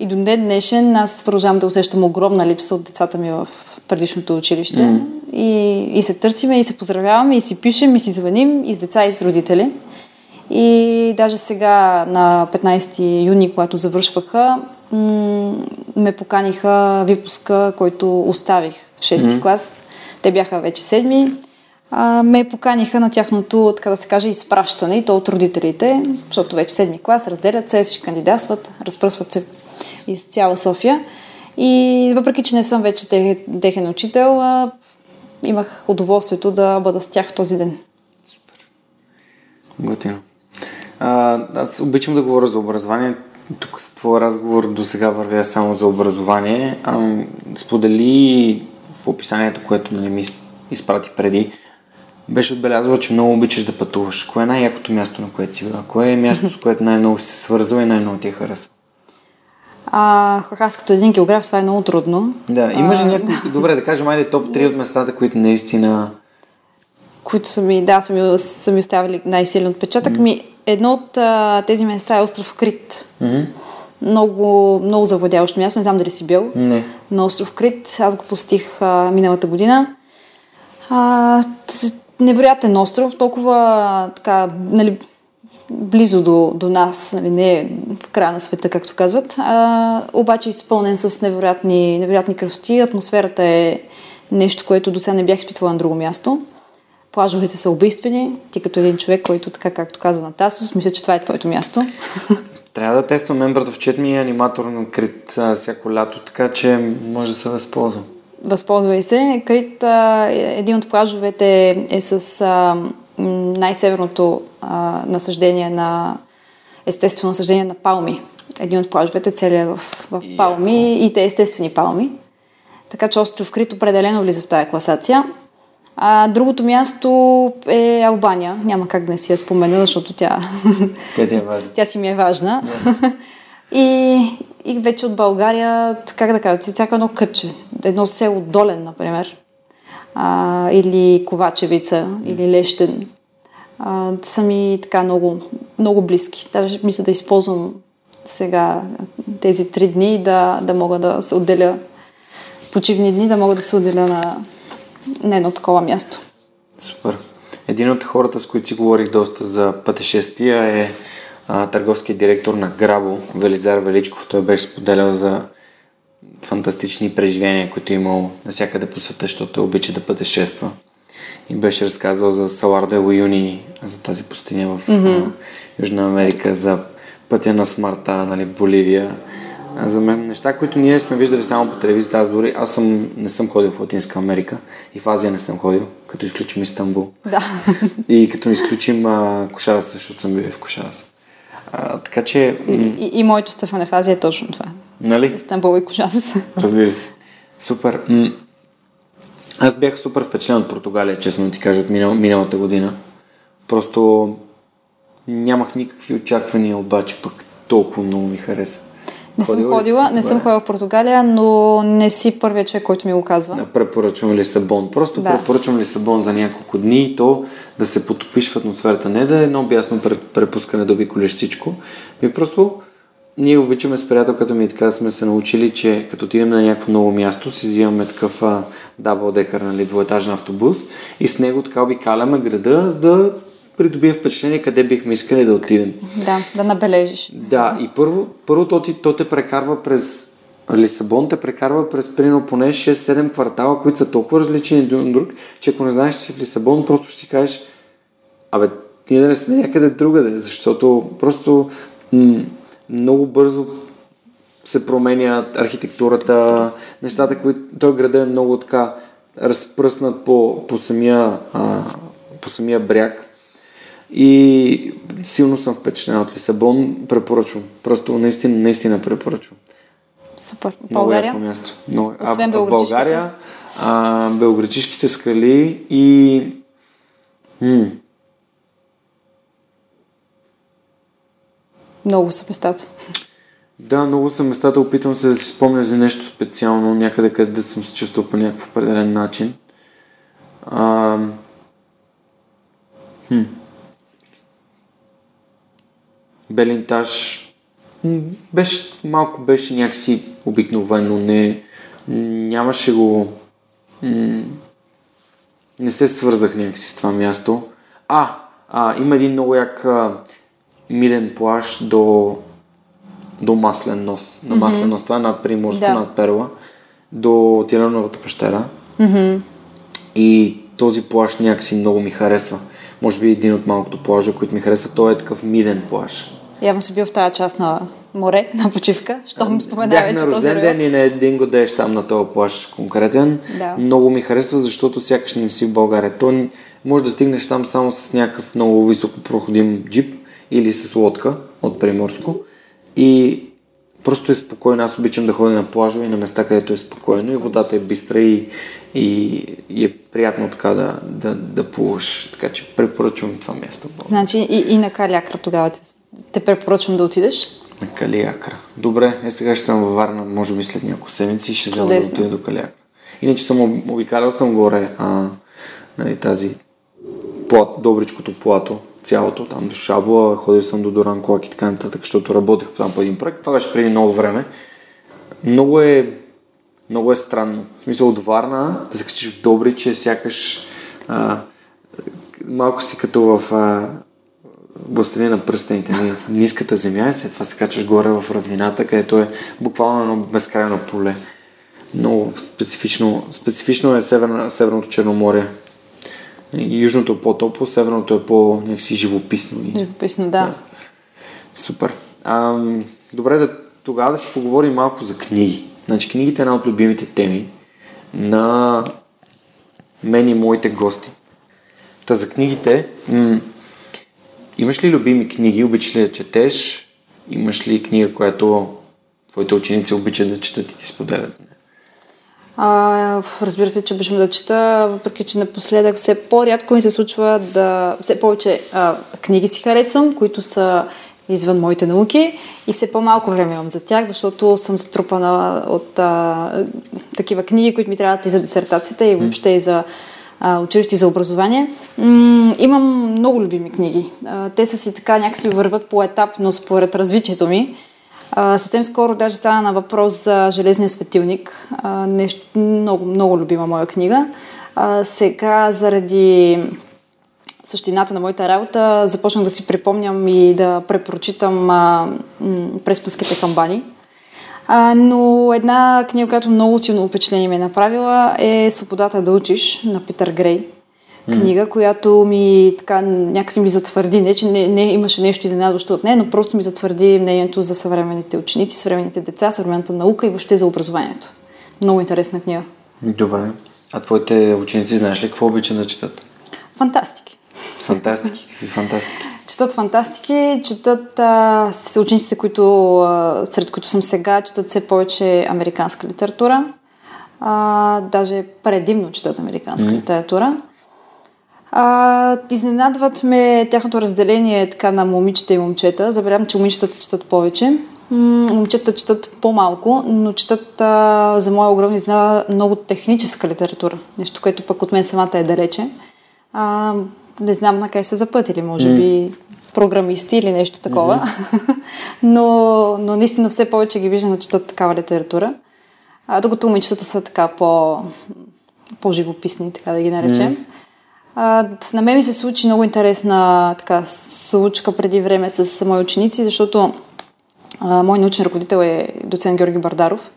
И до днес днешен аз продължавам да усещам огромна липса от децата ми в предишното училище. Mm. И, и се търсиме, и се поздравяваме, и си пишем, и си звъним, и с деца, и с родители. И даже сега на 15 юни, когато завършваха, ме поканиха випуска, който оставих в 6 mm. клас. Те бяха вече седми. А, ме поканиха на тяхното, така да се каже, изпращане и то от родителите, защото вече седми клас, разделят се, всички кандидатстват, разпръсват се из цяла София. И въпреки, че не съм вече техен учител, а, имах удоволствието да бъда с тях този ден. Супер. Готино. А, аз обичам да говоря за образование. Тук с твой разговор до сега вървя само за образование. А, сподели в описанието, което нали, ми изпрати преди, беше отбелязала, че много обичаш да пътуваш. Кое е най-якото място, на което си била? Кое е място, с което най-много си се свързва и най-много ти е харесва? А, аз като един географ това е много трудно. Да, имаш ли някакви, добре да кажем, айде топ 3 от местата, които наистина... които са ми, да, са ми, са ми оставили най-силен отпечатък. Ми, едно от а, тези места е остров Крит. Mm-hmm. Много, много завладяващо място. Не знам дали си бил. Не. На остров Крит. Аз го посетих а, миналата година. А, невероятен остров, толкова така, нали, близо до, до нас, нали, не е в края на света, както казват, а, обаче е изпълнен с невероятни, невероятни красоти. Атмосферата е нещо, което до сега не бях изпитвала на друго място. Плажовете са убийствени. Ти като един човек, който така, както каза на Тасос, мисля, че това е твоето място. Трябва да тествам мембрата в чет ми е аниматор на Крит а, всяко лято, така че може да се възползвам. Възползвай се. Крит, а, е- един от плажовете е с а, най-северното а, насъждение на естествено насъждение на палми. Един от плажовете целият е в, в палми и те естествени палми. Така че остров Крит определено влиза в тази класация. А, другото място е Албания. Няма как да не си я спомена, защото тя, Тя ти е важна. тя си ми е важна. и, и вече от България, как да кажа, всяко едно кътче. Едно село Долен, например. А, или Ковачевица, или Лещен. А, са ми така много, много близки. Даже мисля да използвам сега тези три дни да, да мога да се отделя почивни дни, да мога да се отделя на, на едно такова място. Супер. Един от хората, с които си говорих доста за пътешествия е а, търговският директор на Грабо, Велизар Величков. Той беше споделял за фантастични преживения, които е имал навсякъде по света, защото обича да пътешества. И беше разказал за Салар де Уюни, за тази пустиня в mm-hmm. а, Южна Америка, за пътя на смъртта нали, в Боливия. А за мен неща, които ние сме виждали само по телевизията, аз дори аз съм, не съм ходил в Латинска Америка и в Азия не съм ходил, като изключим Истанбул. Да. И като изключим а, Кошараса, защото съм бил в Кошараса. А, така че, м- И, и моето Стефане в Азия е точно това. нали? Истанбул и Кошас. Разбира се. Супер. Аз бях супер впечатлен от Португалия, честно ти кажа, от минал, миналата година. Просто нямах никакви очаквания, обаче пък толкова много ми хареса. Не съм Ходила ходила, не съм ходила в Португалия, но не си първият човек, който ми го казва. Препоръчвам Лисабон. Просто Да. препоръчвам Лисабон за няколко дни и то да се потопиш в атмосферата. Не да е едно бясно пре- препускане да обиколиш всичко. Ми просто ние обичаме с приятелката ми така сме се научили, че като отидем на някакво ново място, си взимаме такъв дабл декър, нали, двуетажен автобус и с него така обикаляме града, за да придобие впечатление къде бихме искали да отидем. Да, да набележиш. Да, и първо, първо то, ти, то те прекарва през Лисабон, те прекарва през примерно поне 6-7 квартала, които са толкова различни един от друг, че ако не знаеш, че си в Лисабон, просто ще си кажеш, абе, ние да не сме някъде другаде, защото просто м- много бързо се променя архитектурата, нещата, които той града е много така разпръснат по, по, самия, а, по самия бряг. И силно съм впечатлен от Лисабон. Препоръчвам. Просто наистина, наистина препоръчвам. Супер. Много България? яко място. Много... Освен а, в? България, а, белоградчишките скали и... М- Много са местата. Да, много са местата. Опитвам се да си спомня за нещо специално, някъде къде да съм се чувствал по някакъв определен начин. А, хм. Белинтаж беше, малко беше някакси обикновено, не, нямаше го, не се свързах някакси с това място. А, а има един много як миден плаж до, до Маслен нос. На Маслен нос, това е над Приморско, Да. над Перла, до Тирановата пещера. Мгм. И този плаж някакси много ми харесва. Може би един от малкото плажа, които ми харесва, той е такъв миден плаж. Явно си бил в тази част на море, на почивка, щом споменава Бях вече на този район. ден и на един годеш там на този плаш конкретен. Да. Много ми харесва, защото сякаш не си в България. То може да стигнеш там само с някакъв много високо проходим джип или с лодка от Приморско. И просто е спокойно. Аз обичам да ходя на плажове и на места, където е спокойно и водата е бистра и, и, и е приятно така да, да, да плуваш. Така че препоръчвам това място. Значи и, и на Калякра тогава те, те препоръчвам да отидеш. На Калиакра. Добре, е сега ще съм във Варна, може би след няколко седмици и ще взема да отида до Калиакра. Иначе съм об- обикалял съм горе а, нали, тази плат, Добричкото плато, цялото там до Шабла, ходил съм до Дуранколак и така нататък, защото работех там по един проект. Това беше преди много време. Много е, много е странно. В смисъл от Варна да се качиш в Добрич е сякаш а, малко си като в а, Властелин на пръстените ми в ниската земя и след това се качваш горе в равнината, където е буквално едно безкрайно поле. Много специфично, специфично е северна, Северното Черноморие. Южното е по-топло, северното е по някакси живописно. Живописно, да. Супер. А, добре, да, тогава да си поговорим малко за книги. Значи книгите е една от любимите теми на мен и моите гости. Та за книгите, м- имаш ли любими книги, обичаш ли да четеш? Имаш ли книга, която твоите ученици обичат да четат и ти споделят? А, разбира се, че обичам да чета, въпреки че напоследък все по-рядко ми се случва да... Все повече а, книги си харесвам, които са извън моите науки и все по-малко време имам за тях, защото съм струпана от а, такива книги, които ми трябват и за дисертацията и въобще и за а, училище и за образование. М- имам много любими книги. А, те са си така някакси върват по-етапно според развитието ми. Съвсем скоро даже стана на въпрос за Железния светилник. Нещо много, много любима моя книга. Сега заради същината на моята работа започнах да си припомням и да препрочитам а, преспанските камбани. Но една книга, която много силно впечатление ми е направила е Свободата да учиш на Питър Грей. Книга, която ми така някакси ми затвърди, не че не, не имаше нещо изненадващо в нея, но просто ми затвърди мнението за съвременните ученици, съвременните деца, съвременната наука и въобще за образованието. Много интересна книга. Добре. А твоите ученици знаеш ли какво обичат да четат? Фантастики. Фантастики. Какви фантастики? Четат фантастики, четат а, с учениците, които, а, сред които съм сега, четат все повече американска литература. А, даже предимно четат американска mm. литература. А, изненадват ме тяхното разделение така на момичета и момчета. Забелявам, че момичетата четат повече. М, момчета четат по-малко, но четат а, за моя огромна изненада много техническа литература. Нещо, което пък от мен самата е далече. А, не знам на къде са запътили, може би програмисти или нещо такова. но, но наистина все повече ги виждам да четат такава литература. А, докато момичетата са така по, по-живописни, така да ги наречем. А, на мен ми се случи много интересна така, случка преди време с мои ученици, защото а, мой научен ръководител е доцент Георги Бардаров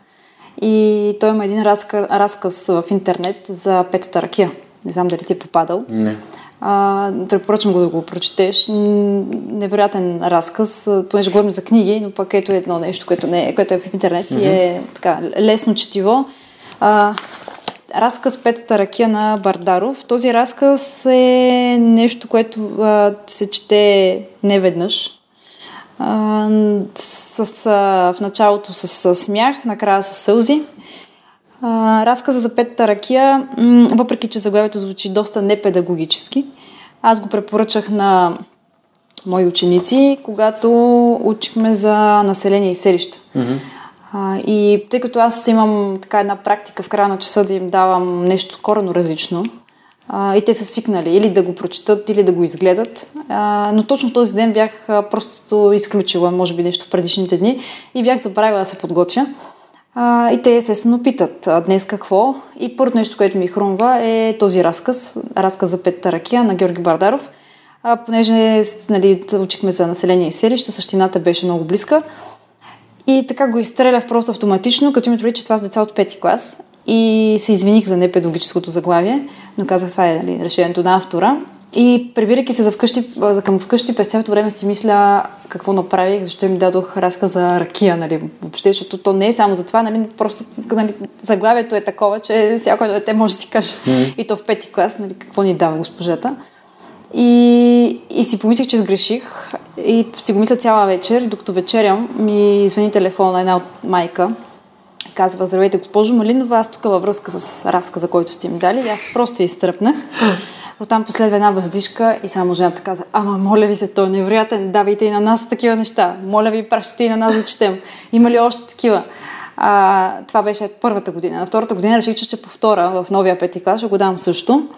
и той има един разказ, разказ в интернет за петата ракия. Не знам дали ти е попадал. Не. А, препоръчвам го да го прочетеш. Невероятен разказ, понеже говорим за книги, но пък ето едно нещо, което, не е, което е в интернет и е така лесно четиво. А, разказ Петата ракия на Бардаров. Този разказ е нещо, което а, се чете неведнъж. А, с, а, в началото с, с смях, накрая с сълзи. А, разказа за Петата ракия, м- въпреки че заглавието звучи доста непедагогически, аз го препоръчах на мои ученици, когато учихме за население и селища. Mm-hmm. А, и тъй като аз имам така една практика в края на часа да им давам нещо корено различно, а, и те са свикнали или да го прочитат, или да го изгледат. А, но точно този ден бях просто изключила, може би нещо в предишните дни и бях забравила да се подготвя. А, и те естествено питат а, днес какво. И първото нещо, което ми хрумва е този разказ, разказ за Петата ракия на Георги Бардаров. А, понеже нали, учихме за население и селища, същината беше много близка. И така го изстрелях просто автоматично, като ми предвид, че това са деца от пети клас. И се извиних за непедагогическото заглавие, но казах, това е нали, решението на автора. И прибирайки се за вкъщи, за към вкъщи, през цялото време си мисля какво направих, защо им дадох разка за ракия, нали, въобще, защото то не е само за това, нали, просто нали, заглавието е такова, че всяко дете може да си каже. Mm-hmm. И то в пети клас, нали, какво ни дава госпожата. И, и си помислих, че сгреших и си го мисля цяла вечер, докато вечерям ми звъни телефона една от майка. Казва, здравейте, госпожо Малинова, аз тук във връзка с разказа, който сте им дали. И аз просто изтръпнах. Оттам последва една въздишка и само жената каза, ама моля ви се, той е невероятен, давайте и на нас такива неща. Моля ви, пращате и на нас да четем. Има ли още такива? А, това беше първата година. На втората година реших, че ще повторя в новия пети клас, ще го дам също.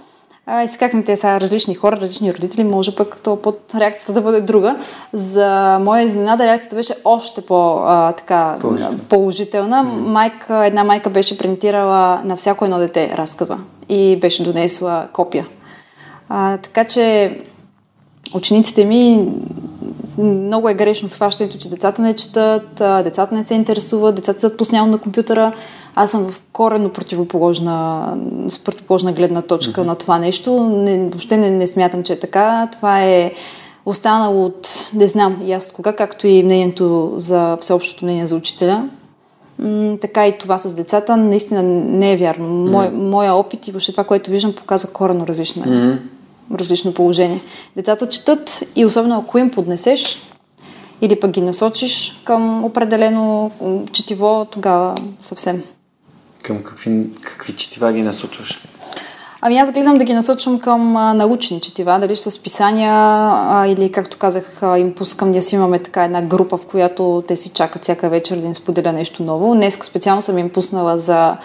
А, и сега те са различни хора, различни родители, може пък то под реакцията да бъде друга. За моя изненада реакцията беше още по, а, така, положителна. положителна. Майка, една майка беше принтирала на всяко едно дете разказа и беше донесла копия. А, така че учениците ми много е грешно схващането, че децата не четат, децата не се интересуват, децата са постоянно на компютъра. Аз съм в коренно противоположна, с противоположна гледна точка mm-hmm. на това нещо. Не, въобще не, не смятам, че е така. Това е останало от, не знам и аз от кога, както и мнението за всеобщото мнение за учителя. М- така и това с децата наистина не е вярно. Мой, mm-hmm. Моя опит и въобще това, което виждам, показва коренно различно. Mm-hmm различно положение. Децата четат и особено ако им поднесеш или пък ги насочиш към определено четиво, тогава съвсем. Към какви, какви четива ги насочваш? Ами аз гледам да ги насочвам към а, научни четива, дали с писания а, или както казах, а, им пускам, ние си имаме така една група, в която те си чакат всяка вечер да им споделя нещо ново. Днес специално съм им пуснала за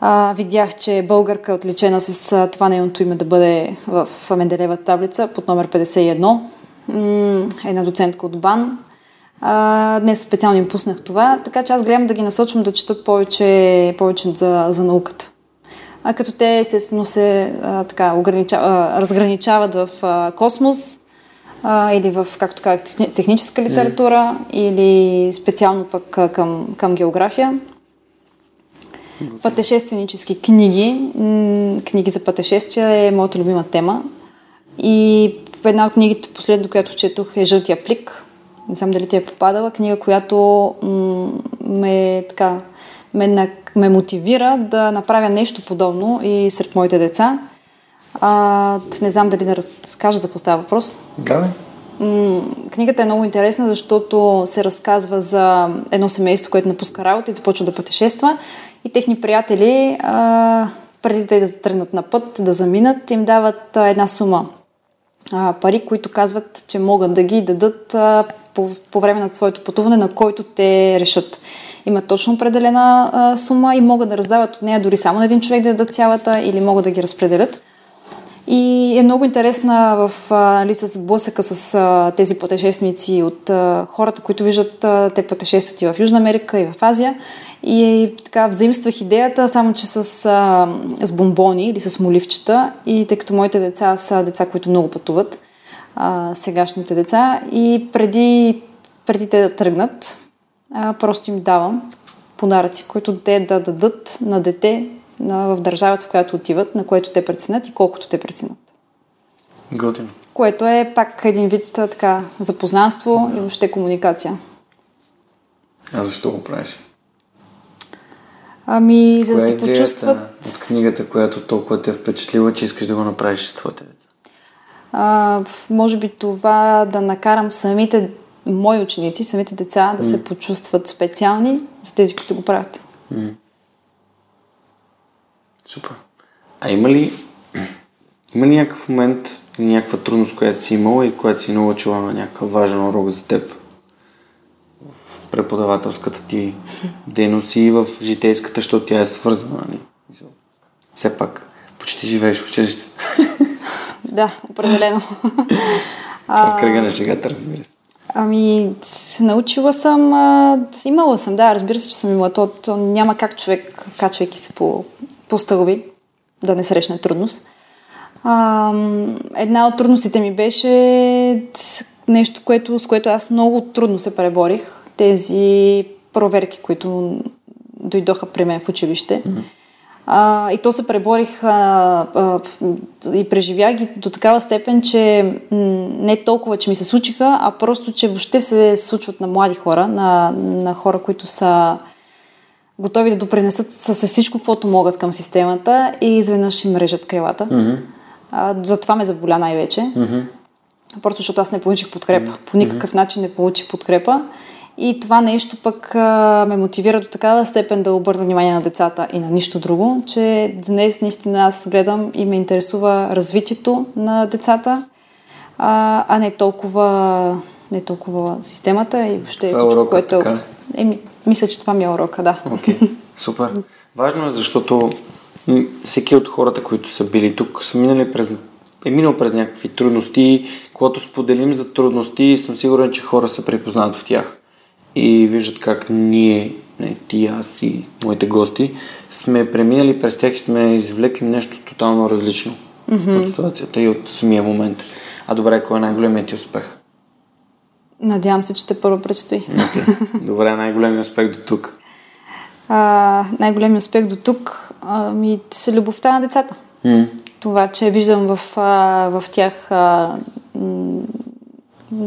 а, видях, че българка е отличена с а, това нейното име да бъде в Менделева таблица под номер 51. М- една доцентка от БАН. А, днес специално им пуснах това, така че аз гледам да ги насочвам да четат повече, повече за, за науката. А като те естествено се а, така, огранича, разграничават в а, космос а, или в, както казах, техническа литература mm. или специално пък а, към, към география пътешественически книги. Книги за пътешествия е моята любима тема. И една от книгите, последно, която четох е Жълтия плик. Не знам дали ти е попадала. Книга, която ме, така, ме, ме мотивира да направя нещо подобно и сред моите деца. А, не знам дали да разкажа за какво става въпрос. Да, Книгата е много интересна, защото се разказва за едно семейство, което напуска работа и започва да пътешества и техни приятели, а, преди те да тръгнат на път, да заминат, им дават а, една сума а, пари, които казват, че могат да ги дадат а, по, по време на своето пътуване, на който те решат. Имат точно определена а, сума и могат да раздават от нея дори само на един човек да дадат цялата или могат да ги разпределят. И е много интересна в нали, с блъсъка с а, тези пътешественици от а, хората, които виждат а, те пътешестват и в Южна Америка, и в Азия. И така взаимствах идеята, само че с, а, с бомбони или с моливчета. И тъй като моите деца са деца, които много пътуват, а, сегашните деца, и преди, преди те да тръгнат, а, просто им давам подаръци, които те да дадат на дете на, в държавата, в която отиват, на което те преценят и колкото те преценят. Готино. Което е пак един вид така запознанство и въобще комуникация. А защо го правиш? Ами, за да се почувстват... от книгата, която толкова те е впечатлила, че искаш да го направиш с твоите деца? А, може би това да накарам самите мои ученици, самите деца да mm. се почувстват специални за тези, които го правят. Mm. Супер. А има ли, има ли някакъв момент, някаква трудност, която си имала и която си научила на някакъв важен урок за теб? Преподавателската ти дейност и в житейската, защото тя е свързана. Нали? Все пак, почти живееш в училище. Да, определено. Това кръга на шегата, разбира се. Ами, научила съм, а, имала съм, да, разбира се, че съм имала. То, то няма как човек, качвайки се по по стълби, да не срещне трудност. А, една от трудностите ми беше нещо, което, с което аз много трудно се преборих. Тези проверки, които дойдоха при мен в училище. Mm-hmm. А, и то се преборих а, а, и преживях ги до такава степен, че не толкова, че ми се случиха, а просто, че въобще се случват на млади хора, на, на хора, които са готови да допринесат с всичко, каквото могат към системата и изведнъж им режат крилата. Mm-hmm. А, затова ме заболя най-вече. Mm-hmm. Просто защото аз не получих подкрепа. По никакъв начин не получих подкрепа. И това нещо пък а, ме мотивира до такава степен да обърна внимание на децата и на нищо друго, че днес наистина аз гледам и ме интересува развитието на децата, а, а не толкова не толкова системата и въобще Това е всичко, урока, което... така? Еми, мисля, че това ми е урока, да. Окей, okay. супер. Важно е, защото всеки от хората, които са били тук, са минали през, е минал през някакви трудности. Когато споделим за трудности, съм сигурен, че хора се препознават в тях и виждат как ние, не, ти, аз и моите гости, сме преминали през тях и сме извлекли нещо тотално различно mm-hmm. от ситуацията и от самия момент. А добре, кой е най-големият ти успех? Надявам се, че те първо предстои. Okay. Добре, най-големият успех до тук. А, най-големият успех до тук а, ми с любовта на децата. Mm. Това, че виждам в, а, в тях а, м-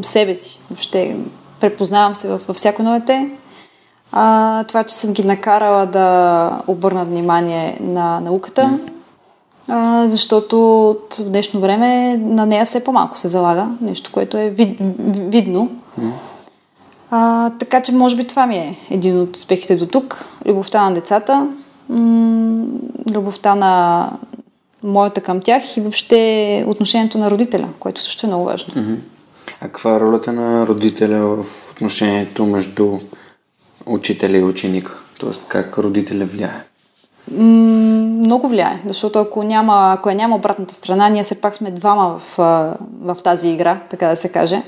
себе си. Въобще препознавам се във, всяко едно дете. А, това, че съм ги накарала да обърнат внимание на науката, а, защото в днешно време на нея все по-малко се залага. Нещо, което е вид, видно. А, така че, може би, това ми е един от успехите до тук. Любовта на децата, м- любовта на моята към тях и въобще отношението на родителя, което също е много важно. Mm-hmm. А каква е ролята на родителя в отношението между учителя и ученика? Тоест, как родителя влияе? Много влияе, защото ако няма, ако я няма обратната страна, ние все пак сме двама в, в тази игра, така да се каже.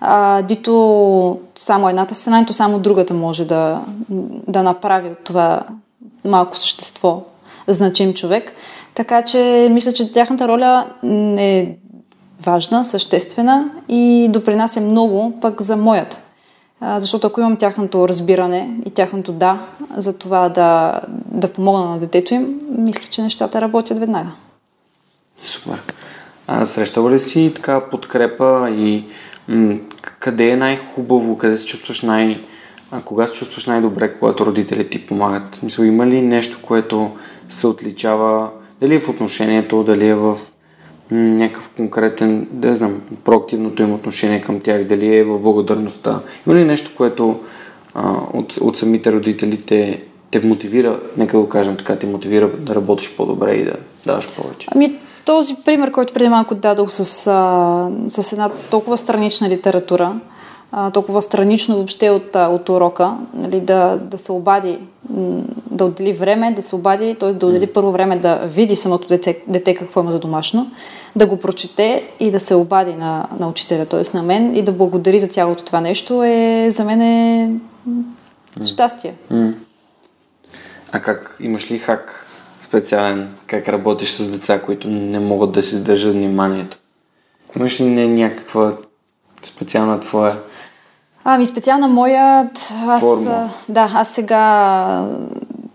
А, дито само едната страна, нито само другата може да, да направи от това малко същество значим човек. Така че мисля, че тяхната роля е важна, съществена и допринася много пък за моята. А, защото ако имам тяхното разбиране и тяхното да за това да, да помогна на детето им, мисля, че нещата работят веднага. Супер. А срещала ли си така подкрепа и м- къде е най-хубаво, къде се чувстваш най- а кога се чувстваш най-добре, когато родителите ти помагат? Мисля, има ли нещо, което се отличава, дали е в отношението, дали е в някакъв конкретен, да знам, проактивното им отношение към тях, дали е в благодарността? Има ли нещо, което а, от, от самите родители те, те мотивира, нека го кажем така, те мотивира да работиш по-добре и да даваш повече? Ами, този пример, който преди малко дадох с, а, с една толкова странична литература, а, толкова странично въобще от, от урока, нали, да, да се обади, да отдели време, да се обади, т.е. да отдели първо време да види самото дете, дете какво има за домашно, да го прочете и да се обади на, на учителя, т.е. на мен и да благодари за цялото това нещо е за мен е щастие. М. А как, имаш ли хак специален, как работиш с деца, които не могат да си държат вниманието? Имаш ли не някаква специална твоя Ами специална моя, аз, Форма. да, аз сега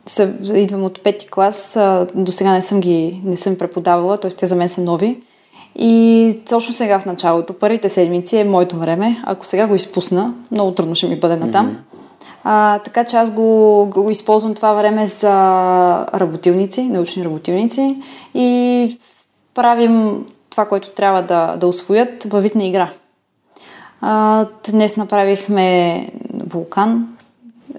се, идвам от пети клас, до сега не съм ги не съм преподавала, т.е. те за мен са нови. И точно сега в началото, първите седмици е моето време. Ако сега го изпусна, много трудно ще ми бъде натам. Mm-hmm. А, така че аз го, го използвам това време за работилници, научни работилници и правим това, което трябва да, да освоят във вид на игра. А, днес направихме вулкан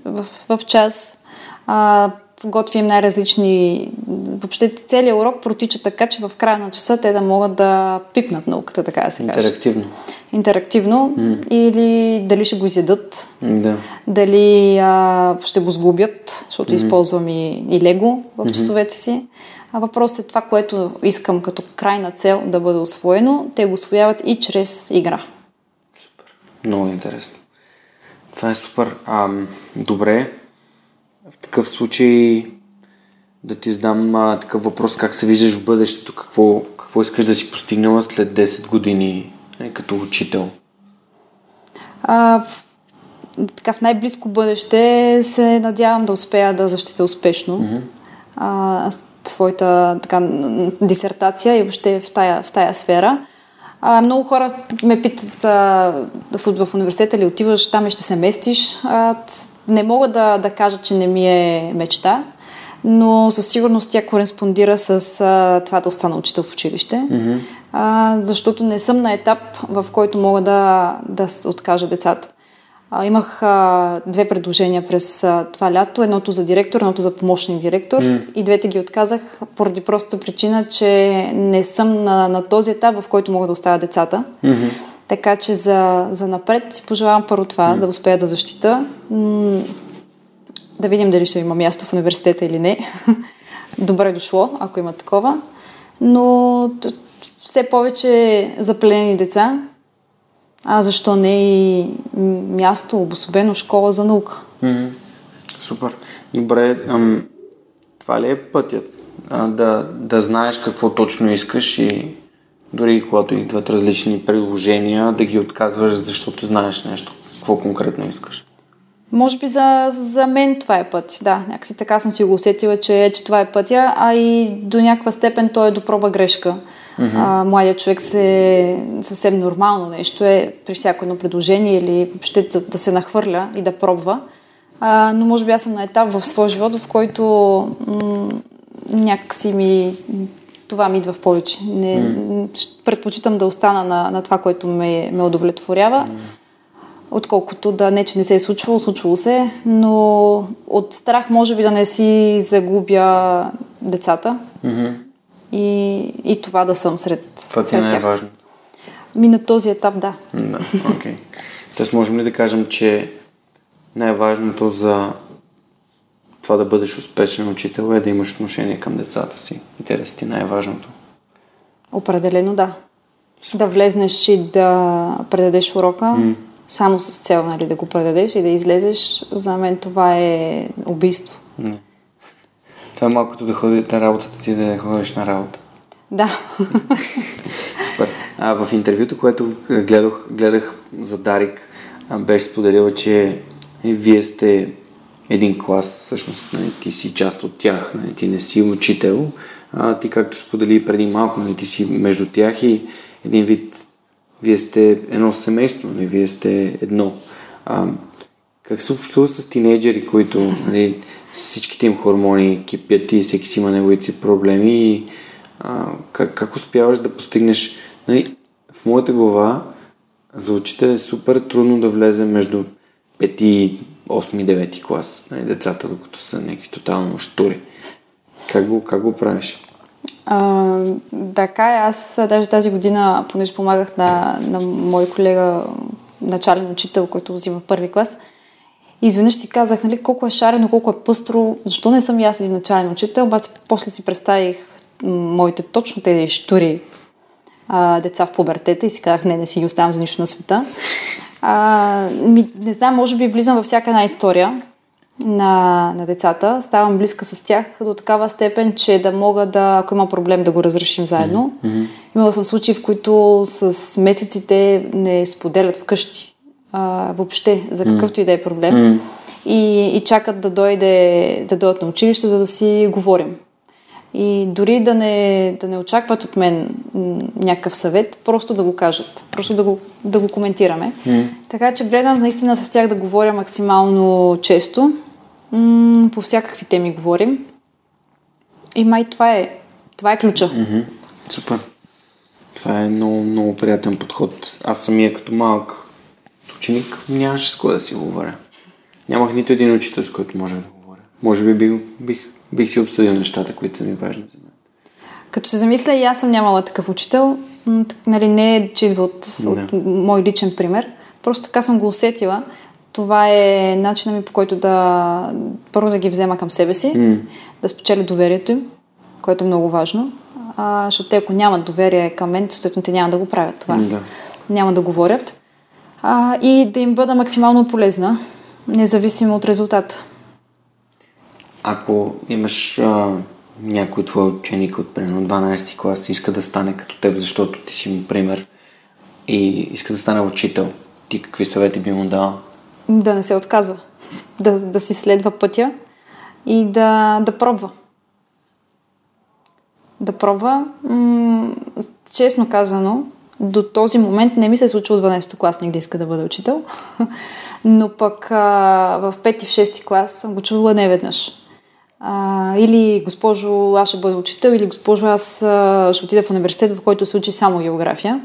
в, в час. А, готвим най-различни... Въобще целият урок протича така, че в края на часа те да могат да пипнат науката, така да се каже. интерактивно? Интерактивно. М. Или дали ще го изядат, Да. дали а, ще го сгубят, защото използвам и, и лего в часовете си. А въпросът е това, което искам като крайна цел да бъде освоено. Те го освояват и чрез игра. Много интересно. Това е супер. А, добре. В такъв случай да ти задам а, такъв въпрос, как се виждаш в бъдещето, какво, какво искаш да си постигнала след 10 години е, като учител? А, в, така в най-близко бъдеще се надявам да успея да защитя успешно. Мгм. А, своята така, дисертация и въобще в тая, в тая сфера. А, много хора ме питат а, в, в университета ли отиваш там и ще се местиш. А, не мога да, да кажа, че не ми е мечта, но със сигурност тя кореспондира с а, това да остана учител в училище, mm-hmm. а, защото не съм на етап, в който мога да, да откажа децата. А, имах а, две предложения през а, това лято. Едното за директор, едното за помощник директор. Mm. И двете ги отказах поради простата причина, че не съм на, на този етап, в който мога да оставя децата. Mm-hmm. Така че за, за напред си пожелавам първо това, mm. да успея да защита. М- да видим дали ще има място в университета или не. Добре дошло, ако има такова. Но все повече запленени деца, а защо не и място, обособено школа за наука. Mm-hmm. Супер. Добре, ам, това ли е пътят? А, да, да знаеш какво точно искаш и дори когато идват различни предложения, да ги отказваш, защото знаеш нещо, какво конкретно искаш. Може би за, за мен това е път. Да, някакси така съм си го усетила, че, че това е пътя, а и до някаква степен то е до проба грешка. Mm-hmm. А, младият човек се съвсем нормално нещо е при всяко едно предложение или въобще да, да се нахвърля и да пробва. А, но може би аз съм на етап в своя живот, в който м- някакси ми това ми идва в повече. Не, mm. Предпочитам да остана на, на това, което ме, ме удовлетворява, mm. отколкото да не, че не се е случвало, случвало се, но от страх може би да не си загубя децата. Mm-hmm и, и това да съм сред, това ти е най-важно. Ми на този етап, да. Да, окей. Okay. Тоест можем ли да кажем, че най-важното за това да бъдеш успешен учител е да имаш отношение към децата си. И те да си ти най-важното. Определено да. Да влезнеш и да предадеш урока, mm. само с цел нали, да го предадеш и да излезеш, за мен това е убийство. Не. Това е малкото да ходи на работата ти да ходиш на работа. Да. Супер. А, в интервюто, което гледах, гледах за Дарик, беше споделила, че вие сте един клас, всъщност нали, ти си част от тях, нали, ти не си учител, а, ти както сподели преди малко, нали, ти си между тях и един вид, вие сте едно семейство, нали, вие сте едно. А, как се общува с тинейджери, които нали, всичките им хормони кипят и всеки си има неговите си проблеми и а, как, как успяваш да постигнеш нали, в моята глава за учител е супер трудно да влезе между 5 и 8-9 клас, нали, децата, докато са някакви тотално штури. Как го, как го правиш? А, така е, аз даже тази година, понеже помагах на, на мой колега, начален учител, който взима първи клас, и изведнъж си казах, нали, колко е шарено, колко е пъстро, защо не съм и аз изначален учител, обаче после си представих моите точно тези штури а, деца в пубертета и си казах, не, не си ги оставям за нищо на света. А, ми, не знам, може би влизам във всяка една история на, на децата, ставам близка с тях до такава степен, че да мога да, ако има проблем, да го разрешим заедно. Mm-hmm. Имала съм случаи, в които с месеците не споделят вкъщи а, въобще за какъвто и да е проблем. Mm. И, и чакат да дойде да дойдат на училище, за да си говорим. И дори да не, да не очакват от мен някакъв съвет, просто да го кажат, просто да го, да го коментираме. Mm. Така че гледам наистина с тях да говоря максимално често. М- по всякакви теми говорим. И май това е, това е ключа. Mm-hmm. Супер. Това е много, много приятен подход. Аз самия като малък ученик нямаше с кой да си говоря. Нямах нито един учител, с който можех да говоря. Може би бих, бих, бих си обсъдил нещата, които са ми важни за мен. Като се замисля, и аз съм нямала такъв учител. Нали, не е, че идва от, от мой личен пример. Просто така съм го усетила. Това е начинът ми по който да първо да ги взема към себе си, mm. да спечеля доверието им, което е много важно. А, защото те, ако нямат доверие към мен, съответно те няма да го правят това. Да. Няма да говорят а, и да им бъда максимално полезна, независимо от резултата. Ако имаш а, някой твой ученик от примерно 12 клас иска да стане като теб, защото ти си му пример и иска да стане учител, ти какви съвети би му дал? Да не се отказва. Да, да си следва пътя и да, да пробва. да пробва. М- честно казано, до този момент не ми се е случило 12 класник да иска да бъде учител, но пък а, в 5 и в 6 клас съм го чувала не веднъж. А, или госпожо, аз ще бъда учител, или госпожо, аз а, ще отида в университет, в който се учи само география.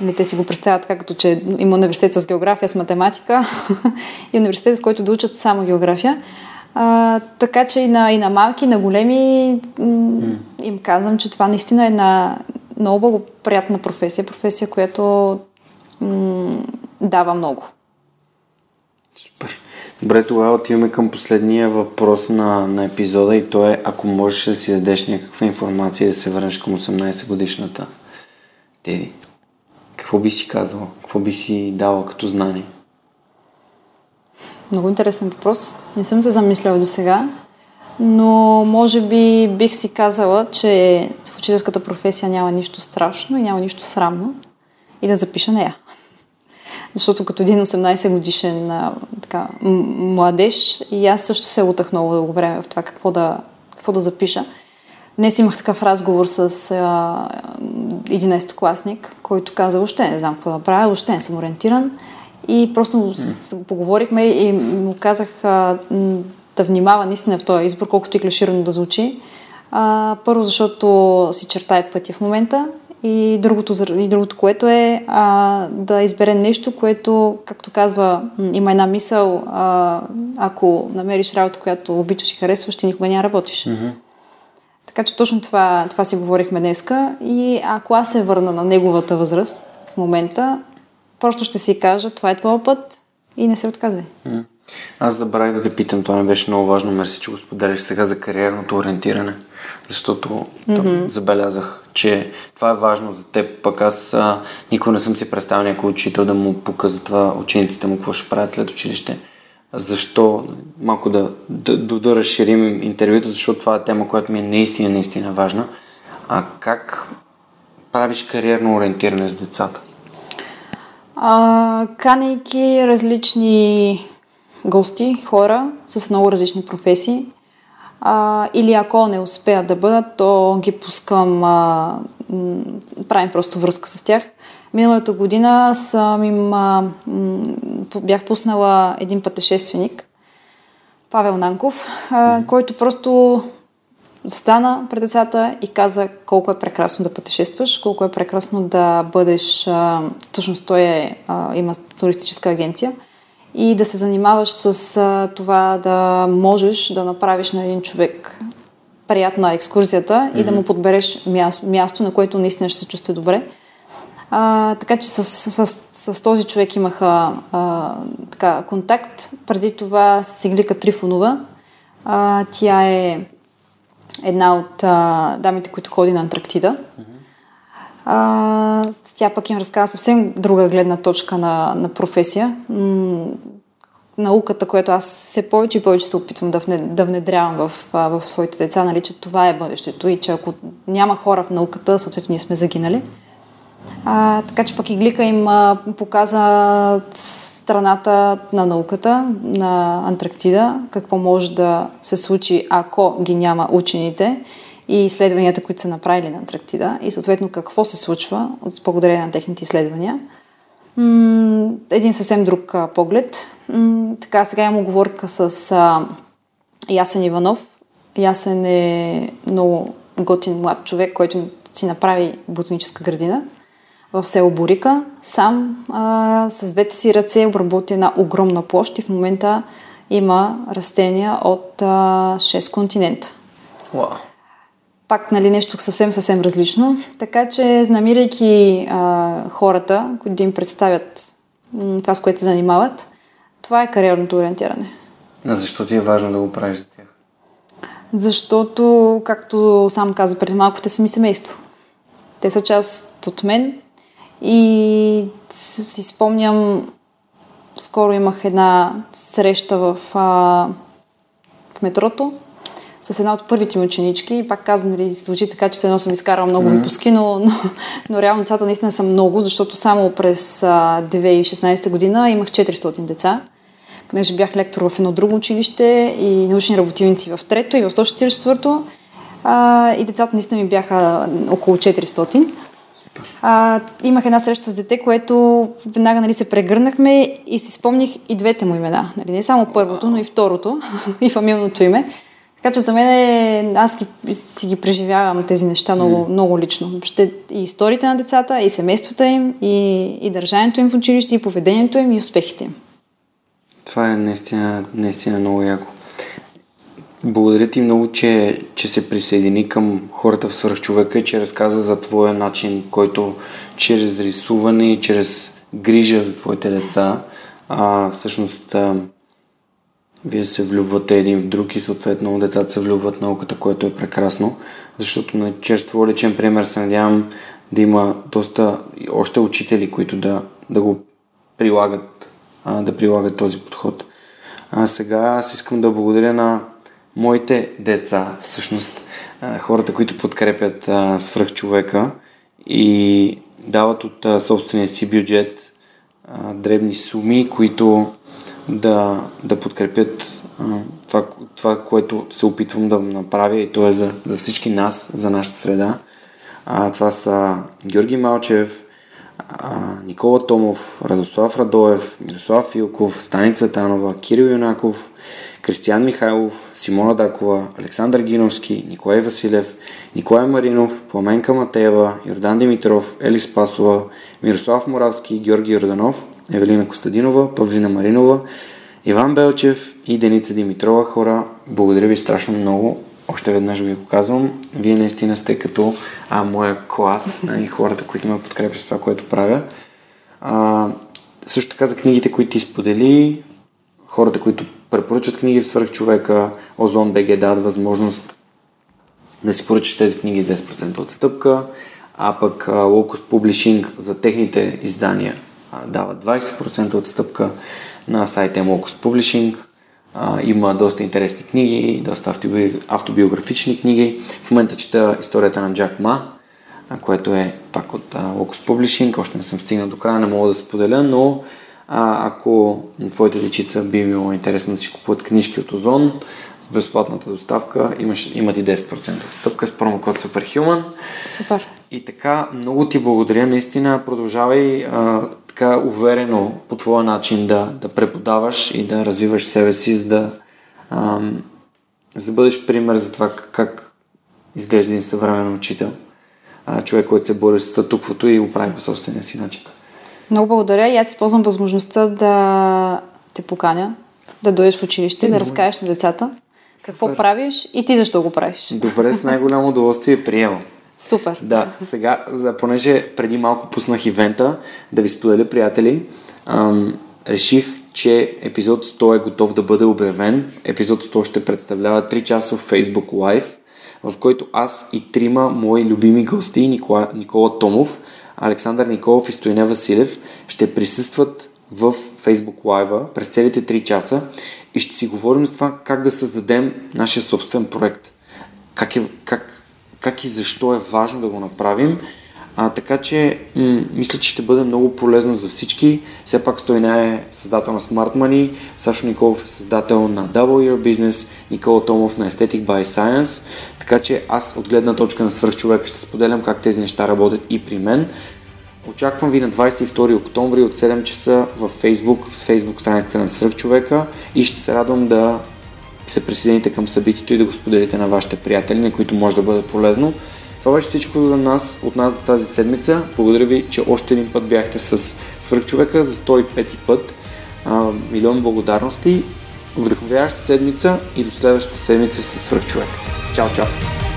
Не, те си го представят така, като че има университет с география, с математика и университет, в който да учат само география. А, така че и на, и на малки, и на големи м- им казвам, че това наистина е една много благоприятна професия, професия, която м- дава много. Супер. Добре, тогава отиваме към последния въпрос на, на епизода и то е, ако можеш да си дадеш някаква информация да се върнеш към 18 годишната Теди. Какво би си казала? Какво би си дала като знание? Много интересен въпрос. Не съм се замисляла до сега, но може би бих си казала, че в учителската професия няма нищо страшно и няма нищо срамно и да запиша нея. Защото като един 18 годишен така, младеж и аз също се лутах много дълго време в това какво да, какво да запиша. Днес имах такъв разговор с а, 11-класник, който каза, въобще не знам какво да правя, въобще не съм ориентиран. И просто с- поговорихме и му казах а, да внимава наистина в този избор, колкото и клиширано да звучи. А, първо, защото си чертае пътя в момента и другото, и другото което е а, да избере нещо, което, както казва, има една мисъл, а, ако намериш работа, която обичаш и харесваш, ти никога няма работиш. Mm-hmm. Така че точно това, това си говорихме днеска и ако аз се върна на неговата възраст в момента, просто ще си кажа, това е твоя път и не се отказвай. Аз забравих да те питам, това не беше много важно, мерси, че го споделяш сега за кариерното ориентиране, защото mm-hmm. забелязах, че това е важно за теб, пък аз а, никога не съм си представил някой учител да му показва учениците му какво ще правят след училище. Защо? Малко да, да, да, да разширим интервюто, защото това е тема, която ми е наистина, наистина важна. А как правиш кариерно ориентиране с децата? А, канейки различни гости, хора с много различни професии. А, или ако не успеят да бъдат, то ги пускам, а, м, правим просто връзка с тях. Миналата година съм им, а, м, бях пуснала един пътешественик, Павел Нанков, а, който просто застана пред децата и каза колко е прекрасно да пътешестваш, колко е прекрасно да бъдеш, а, всъщност той е, а, има туристическа агенция, и да се занимаваш с а, това да можеш да направиш на един човек приятна екскурзията mm-hmm. и да му подбереш място, място, на което наистина ще се чувства добре. А, така че с, с, с, с този човек имаха а, така, контакт. Преди това с Иглика Трифонова. А, тя е една от а, дамите, които ходи на Антарктида. А, тя пък им разказва съвсем друга гледна точка на, на професия. М- науката, която аз все повече и повече се опитвам да, внед, да внедрявам в, в своите деца, нали, че това е бъдещето и че ако няма хора в науката, съответно ние сме загинали. А, така че пък Иглика им а, показа страната на науката, на Антарктида, какво може да се случи, ако ги няма учените и изследванията, които са направили на Антарктида и съответно какво се случва благодарение на техните изследвания. Един съвсем друг поглед. Така, сега имам оговорка с Ясен Иванов. Ясен е много готин млад човек, който си направи ботаническа градина в село Борика. Сам а, с двете си ръце обработи една огромна площ и в момента има растения от а, 6 континента. Wow. Пак нали, нещо съвсем, съвсем различно. Така че, намирайки а, хората, които да им представят м, това, с което се занимават, това е кариерното ориентиране. А защо ти е важно да го правиш за тях? Защото, както сам каза преди малко, те са ми семейство. Те са част от мен и си спомням, скоро имах една среща в, а, в метрото с една от първите ми ученички. Пак казвам, нали, звучи така, че едно съм изкарала много mm-hmm. випуски, но, но, но реално децата наистина са много, защото само през а, 2016 година имах 400 деца понеже бях лектор в едно друго училище и научни работилници в трето и в 144-то. А, и децата наистина ми бяха около 400. А, имах една среща с дете, което веднага нали, се прегърнахме и си спомних и двете му имена. Нали, не само първото, но и второто, и фамилното име. Така че за мен е, аз ги, си ги преживявам тези неща много, mm. много лично. Въобще и историите на децата, и семействата им, и, и държанието им в училище, и поведението им, и успехите им. Това е наистина, наистина много яко. Благодаря ти много, че, че се присъедини към хората в свърхчовека че разказа за твоя начин, който чрез рисуване и чрез грижа за твоите деца, а, всъщност а, вие се влюбвате един в друг и съответно децата се влюбват в науката, което е прекрасно, защото на чрез твой личен пример се надявам да има доста още учители, които да, да го прилагат, а, да прилагат този подход. А сега аз искам да благодаря на моите деца, всъщност хората, които подкрепят свръхчовека и дават от собствения си бюджет дребни суми, които да, да подкрепят това, това, което се опитвам да направя и то е за, за всички нас, за нашата среда. А, това са Георги Малчев, а, Никола Томов, Радослав Радоев, Мирослав Филков, Станица Танова, Кирил Юнаков, Кристиян Михайлов, Симона Дакова, Александър Гиновски, Николай Василев, Николай Маринов, Пламенка Матеева, Йордан Димитров, Ели Спасова, Мирослав Моравски, Георги Йорданов, Евелина Костадинова, Павлина Маринова, Иван Белчев и Деница Димитрова. Хора, благодаря ви страшно много. Още веднъж ви го казвам. Вие наистина сте като а, моя клас и хората, които ме подкрепят с това, което правя. А, също така за книгите, които ти сподели, хората, които препоръчват книги в свърхчовека, Озон БГ дават възможност да си поръчаш тези книги с 10% отстъпка, а пък Locust Publishing за техните издания дава 20% отстъпка на сайта Locust Publishing. Има доста интересни книги, доста автобиографични книги. В момента чета историята на Джак Ма, което е пак от Locust Publishing. Още не съм стигнал до края, не мога да споделя, но а, ако на твоите дечица би било интересно да си купуват книжки от Озон, безплатната доставка имаш, имат и 10% отстъпка с промокод Superhuman. Супер. И така, много ти благодаря. Наистина продължавай а, така уверено по твоя начин да, да преподаваш и да развиваш себе си, за да, а, за да бъдеш пример за това как, как изглежда един съвременен учител. А, човек, който се бори с статуквото и го прави по собствения си начин. Много благодаря и аз използвам възможността да те поканя, да дойдеш в училище, е, да разкажеш на децата какво Супер. правиш и ти защо го правиш. Добре, с най-голямо удоволствие приемам. Супер. Да, сега, за, понеже преди малко пуснах ивента, да ви споделя, приятели, ам, реших, че епизод 100 е готов да бъде обявен. Епизод 100 ще представлява 3 часов Facebook Live, в който аз и трима мои любими гости, Никола, Никола Томов, Александър Николов и Стоине Василев ще присъстват в Facebook Live през целите 3 часа и ще си говорим за това как да създадем нашия собствен проект. Как, е, как, как и защо е важно да го направим. А, така че м- мисля, че ще бъде много полезно за всички. Все пак Стойна е създател на Smart Money, Сашо Николов е създател на Double Year Business, Никола Томов на Aesthetic by Science. Така че аз от гледна точка на свръхчовека ще споделям как тези неща работят и при мен. Очаквам ви на 22 октомври от 7 часа в Facebook, в Facebook страницата на Свръхчовека и ще се радвам да се присъедините към събитието и да го споделите на вашите приятели, на които може да бъде полезно. Това беше всичко за нас, от нас за тази седмица. Благодаря ви, че още един път бяхте с Свръхчовека за 105 път. А, милион благодарности. Вдъхновяваща седмица и до следващата седмица с Свръхчовек. Чао, чао!